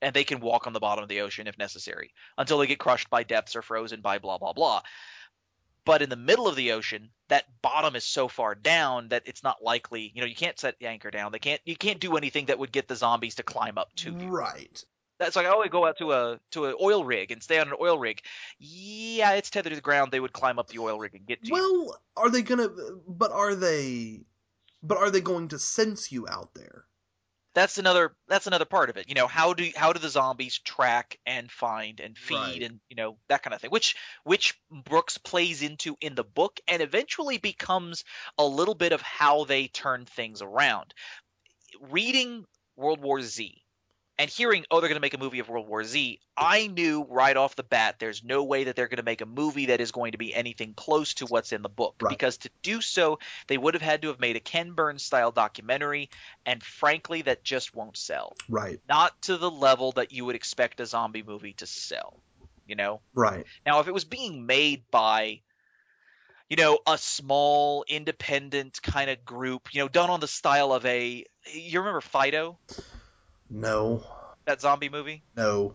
B: and they can walk on the bottom of the ocean if necessary until they get crushed by depths or frozen by blah blah blah but in the middle of the ocean that bottom is so far down that it's not likely you know you can't set the anchor down they can't you can't do anything that would get the zombies to climb up to you
A: Right.
B: that's like oh I go out to a to an oil rig and stay on an oil rig yeah it's tethered to the ground they would climb up the oil rig and get to you
A: Well, are they gonna? But are they? But are they going to sense you out there?
B: That's another that's another part of it you know how do how do the zombies track and find and feed
A: Right.
B: and you know that kind of thing which which brooks plays into in the book and eventually becomes a little bit of how they turn things around reading world war z and hearing oh they're going to make a movie of world war z i knew right off the bat there's no way that they're going to make a movie that is going to be anything close to what's in the book
A: Right.
B: because to do so they would have had to have made a ken burns style documentary and frankly that just won't sell
A: Right.
B: not to the level that you would expect a zombie movie to sell you know
A: Right.
B: now if it was being made by you know a small independent kind of group you know done on the style of a you remember fido
A: No.
B: that zombie movie?
A: No.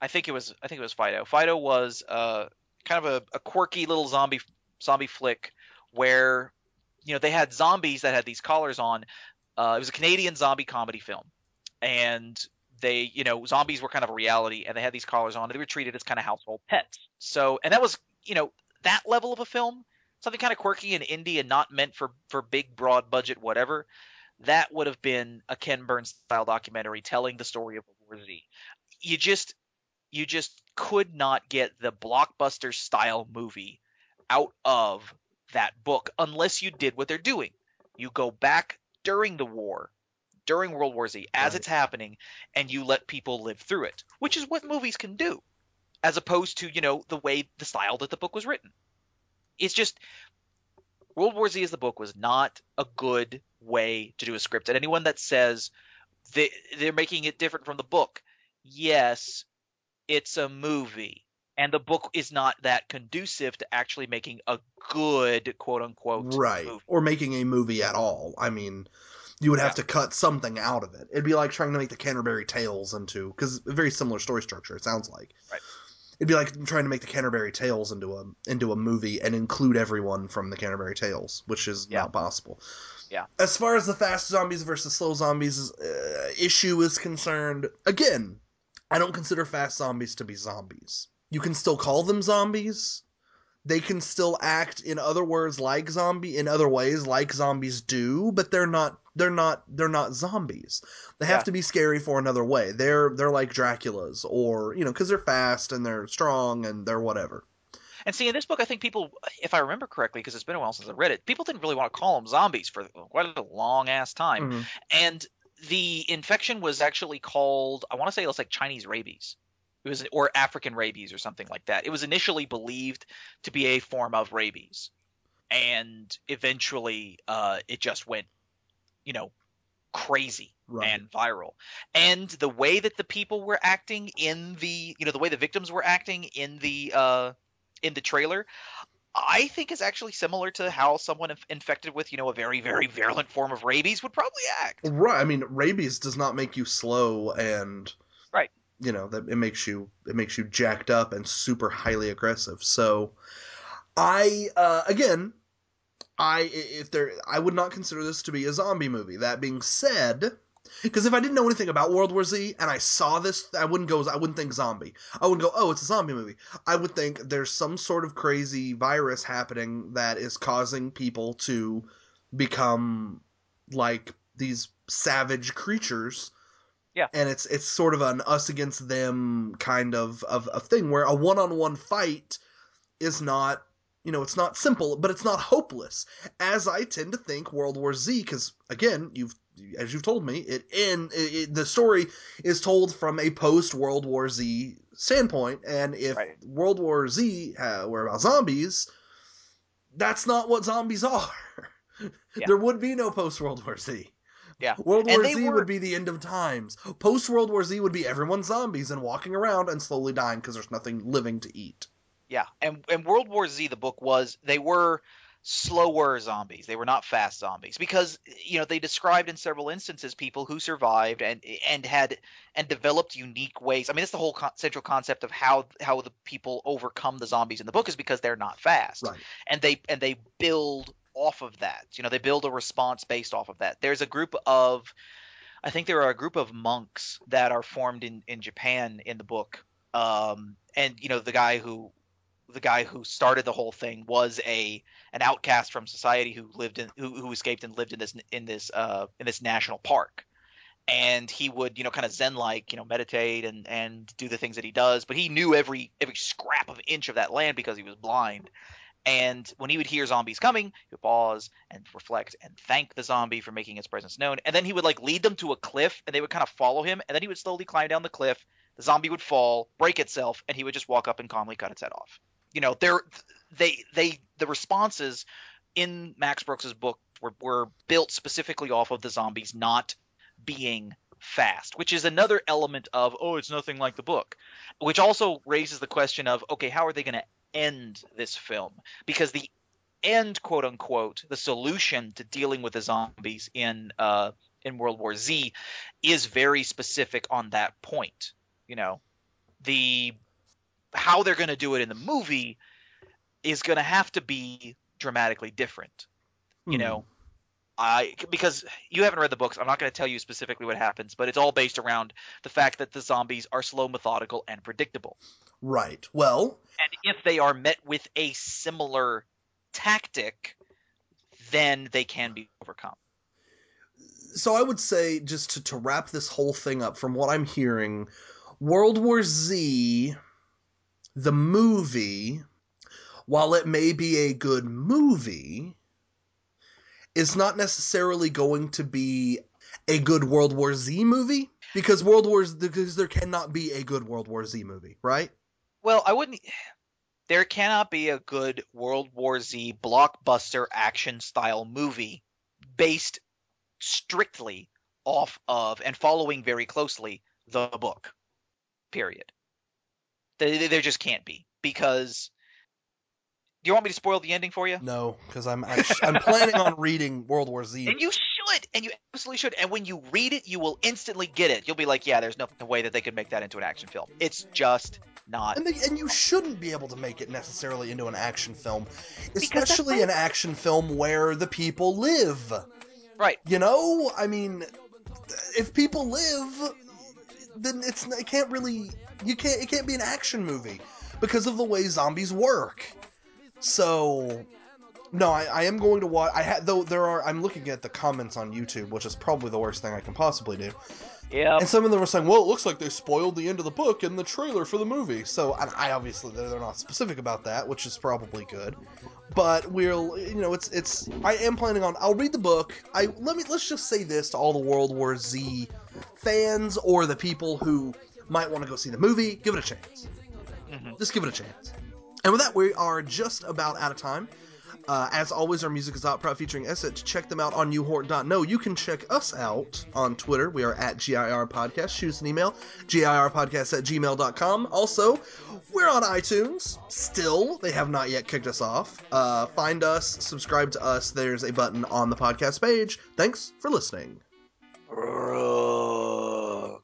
B: i think it was i think it was fido. Fido was uh kind of a, a quirky little zombie zombie flick where you know they had zombies that had these collars on. Uh, it was a canadian zombie comedy film. And they you know zombies were kind of a reality and they had these collars on and they were treated as kind of household pets. So and that was you know that level of a film something kind of quirky and indie and not meant for for big broad budget whatever that would have been a Ken Burns style documentary telling the story of World War Z. You just you just could not get the blockbuster style movie out of that book unless you did what they're doing. You go back during the war, during World War Z, as
A: Right.
B: it's happening, and you let people live through it, which is what movies can do, as opposed to, you know, the way, the style that the book was written. It's just, World War Z as the book was not a good way to do a script. And anyone that says they, they're making it different from the book, yes, it's a movie. And the book is not that conducive to actually making a good quote unquote
A: right
B: movie.
A: or making a movie at all i mean you would have
B: Yeah.
A: to cut something out of it it'd be like trying to make the canterbury tales into because very similar story structure it sounds like
B: Right.
A: It'd be like trying to make the canterbury tales into a into a movie and include everyone from the canterbury tales which is
B: Yeah.
A: not possible
B: Yeah.
A: as far as the fast zombies versus slow zombies uh, issue is concerned again i don't consider fast zombies to be zombies you can still call them zombies they can still act in other words like zombie in other ways like zombies do but they're not they're not they're not zombies they have
B: Yeah.
A: to be scary for another way they're they're like draculas or you know because they're fast and they're strong and they're whatever
B: And see, in this book, I think people, if I remember correctly, because it's been a while since I read it, people didn't really want to call them zombies for quite a long ass time.
A: Mhm.
B: And the infection was actually called, I want to say it was like Chinese rabies. It was, or African rabies or something like that. It was initially believed to be a form of rabies. And eventually, uh, it just went, you know, crazy
A: right
B: and viral. And the way that the people were acting in the, you know, the way the victims were acting in the uh in the trailer, I think is actually similar to how someone inf- infected with, you know, a very very virulent form of rabies would probably act.
A: right i mean rabies does not make you slow and. You know that it makes you it makes you jacked up and super highly aggressive. So i uh again i if there i would not consider this to be a zombie movie. That being said because if i didn't know anything about world war z and i saw this i wouldn't go i wouldn't think zombie. I wouldn't go oh it's a zombie movie. I would think there's some sort of crazy virus happening that is causing people to become like these savage creatures
B: Yeah.
A: and it's it's sort of an us against them kind of of, of thing where a one-on-one fight is not you know it's not simple but it's not hopeless as i tend to think world war z because again you've as you've told me it in the story is told from a post world war z standpoint and if
B: Right.
A: world war z uh, were about zombies that's not what zombies are
B: Yeah.
A: there would be no post world war z
B: Yeah.
A: World
B: And
A: War Z
B: were-
A: would be the end of times. Post World War Z would be everyone zombies and walking around and slowly dying because there's nothing living to eat.
B: Yeah. And and World War Z the book was they were slower zombies. They were not fast zombies because you know they described in several instances people who survived and and had and developed unique ways. I mean, that's the whole con- central concept of how how the people overcome the zombies in the book is because they're not fast,
A: Right.
B: and they and they build off of that. You know, they build a response based off of that. There's a group of I think there are a group of monks that are formed in in Japan in the book. Um, and you know the guy who the guy who started the whole thing was a an outcast from society who lived in who, who escaped and lived in this in this uh in this national park and he would you know kind of zen like you know meditate and and do the things that he does but he knew every every scrap of inch of that land because he was blind and when he would hear zombies coming he would pause and reflect and thank the zombie for making its presence known. And then he would like lead them to a cliff and they would kind of follow him and then he would slowly climb down the cliff. The zombie would fall break itself and he would just walk up and calmly cut its head off. You know they're they they the responses in Max Brooks's book were, were built specifically off of the zombies not being fast, which is another element of oh it's nothing like the book, which also raises the question of okay how are they going to end this film. Because the end quote unquote the solution to dealing with the zombies in uh in World War Z is very specific on that point you know. The how they're going to do it in the movie is going to have to be dramatically different you
A: Hmm.
B: know i because you haven't read the books i'm not going to tell you specifically what happens but it's all based around the fact that the zombies are slow methodical and predictable
A: Right. Well,
B: and if they are met with a similar tactic then they can be overcome
A: so I would say just to, to wrap this whole thing up, from what I'm hearing, World War Z, the movie, while it may be a good movie, is not necessarily going to be a good World War Z movie because World Wars because there cannot be a good World War Z movie, right?
B: Well, I wouldn't. There cannot be a good World War Z blockbuster action style movie based strictly off of and following very closely the book. Period. There, there just can't be because. Do you want me to spoil the ending for you?
A: No, because I'm I'm, I'm planning on reading World War Z.
B: And you should, and you absolutely should. And when you read it, you will instantly get it. You'll be like, yeah, there's no way that they could make that into an action film. It's just not.
A: And, they, and you shouldn't be able to make it necessarily into an action film, especially an action film where the people live.
B: Right.
A: You know, I mean, if people live, then it's it can't really you can't it can't be an action movie because of the way zombies work. So, no, I, I am going to watch. I had though there are. I'm looking at the comments on YouTube, which is probably the worst thing I can possibly do.
B: Yeah.
A: And some of them were saying, "Well, it looks like they spoiled the end of the book in the trailer for the movie." So, and I obviously they're, they're not specific about that, which is probably good. But we'll, you know, it's it's. I am planning on. I'll read the book. I let me let's just say this to all the World War Z fans or the people who might want to go see the movie. Give it a chance.
B: Mhm.
A: Just give it a chance. And with that, we are just about out of time. Uh, as always, our music is out proud featuring Esset. Check them out on newhort.no, you can check us out on Twitter. We are at GIR Podcast. Shoot us an email, GIRpodcast at gmail.com. Also, we're on iTunes. Still, they have not yet kicked us off. Uh, find us, subscribe to us. There's a button on the podcast page. Thanks for listening.
B: Roll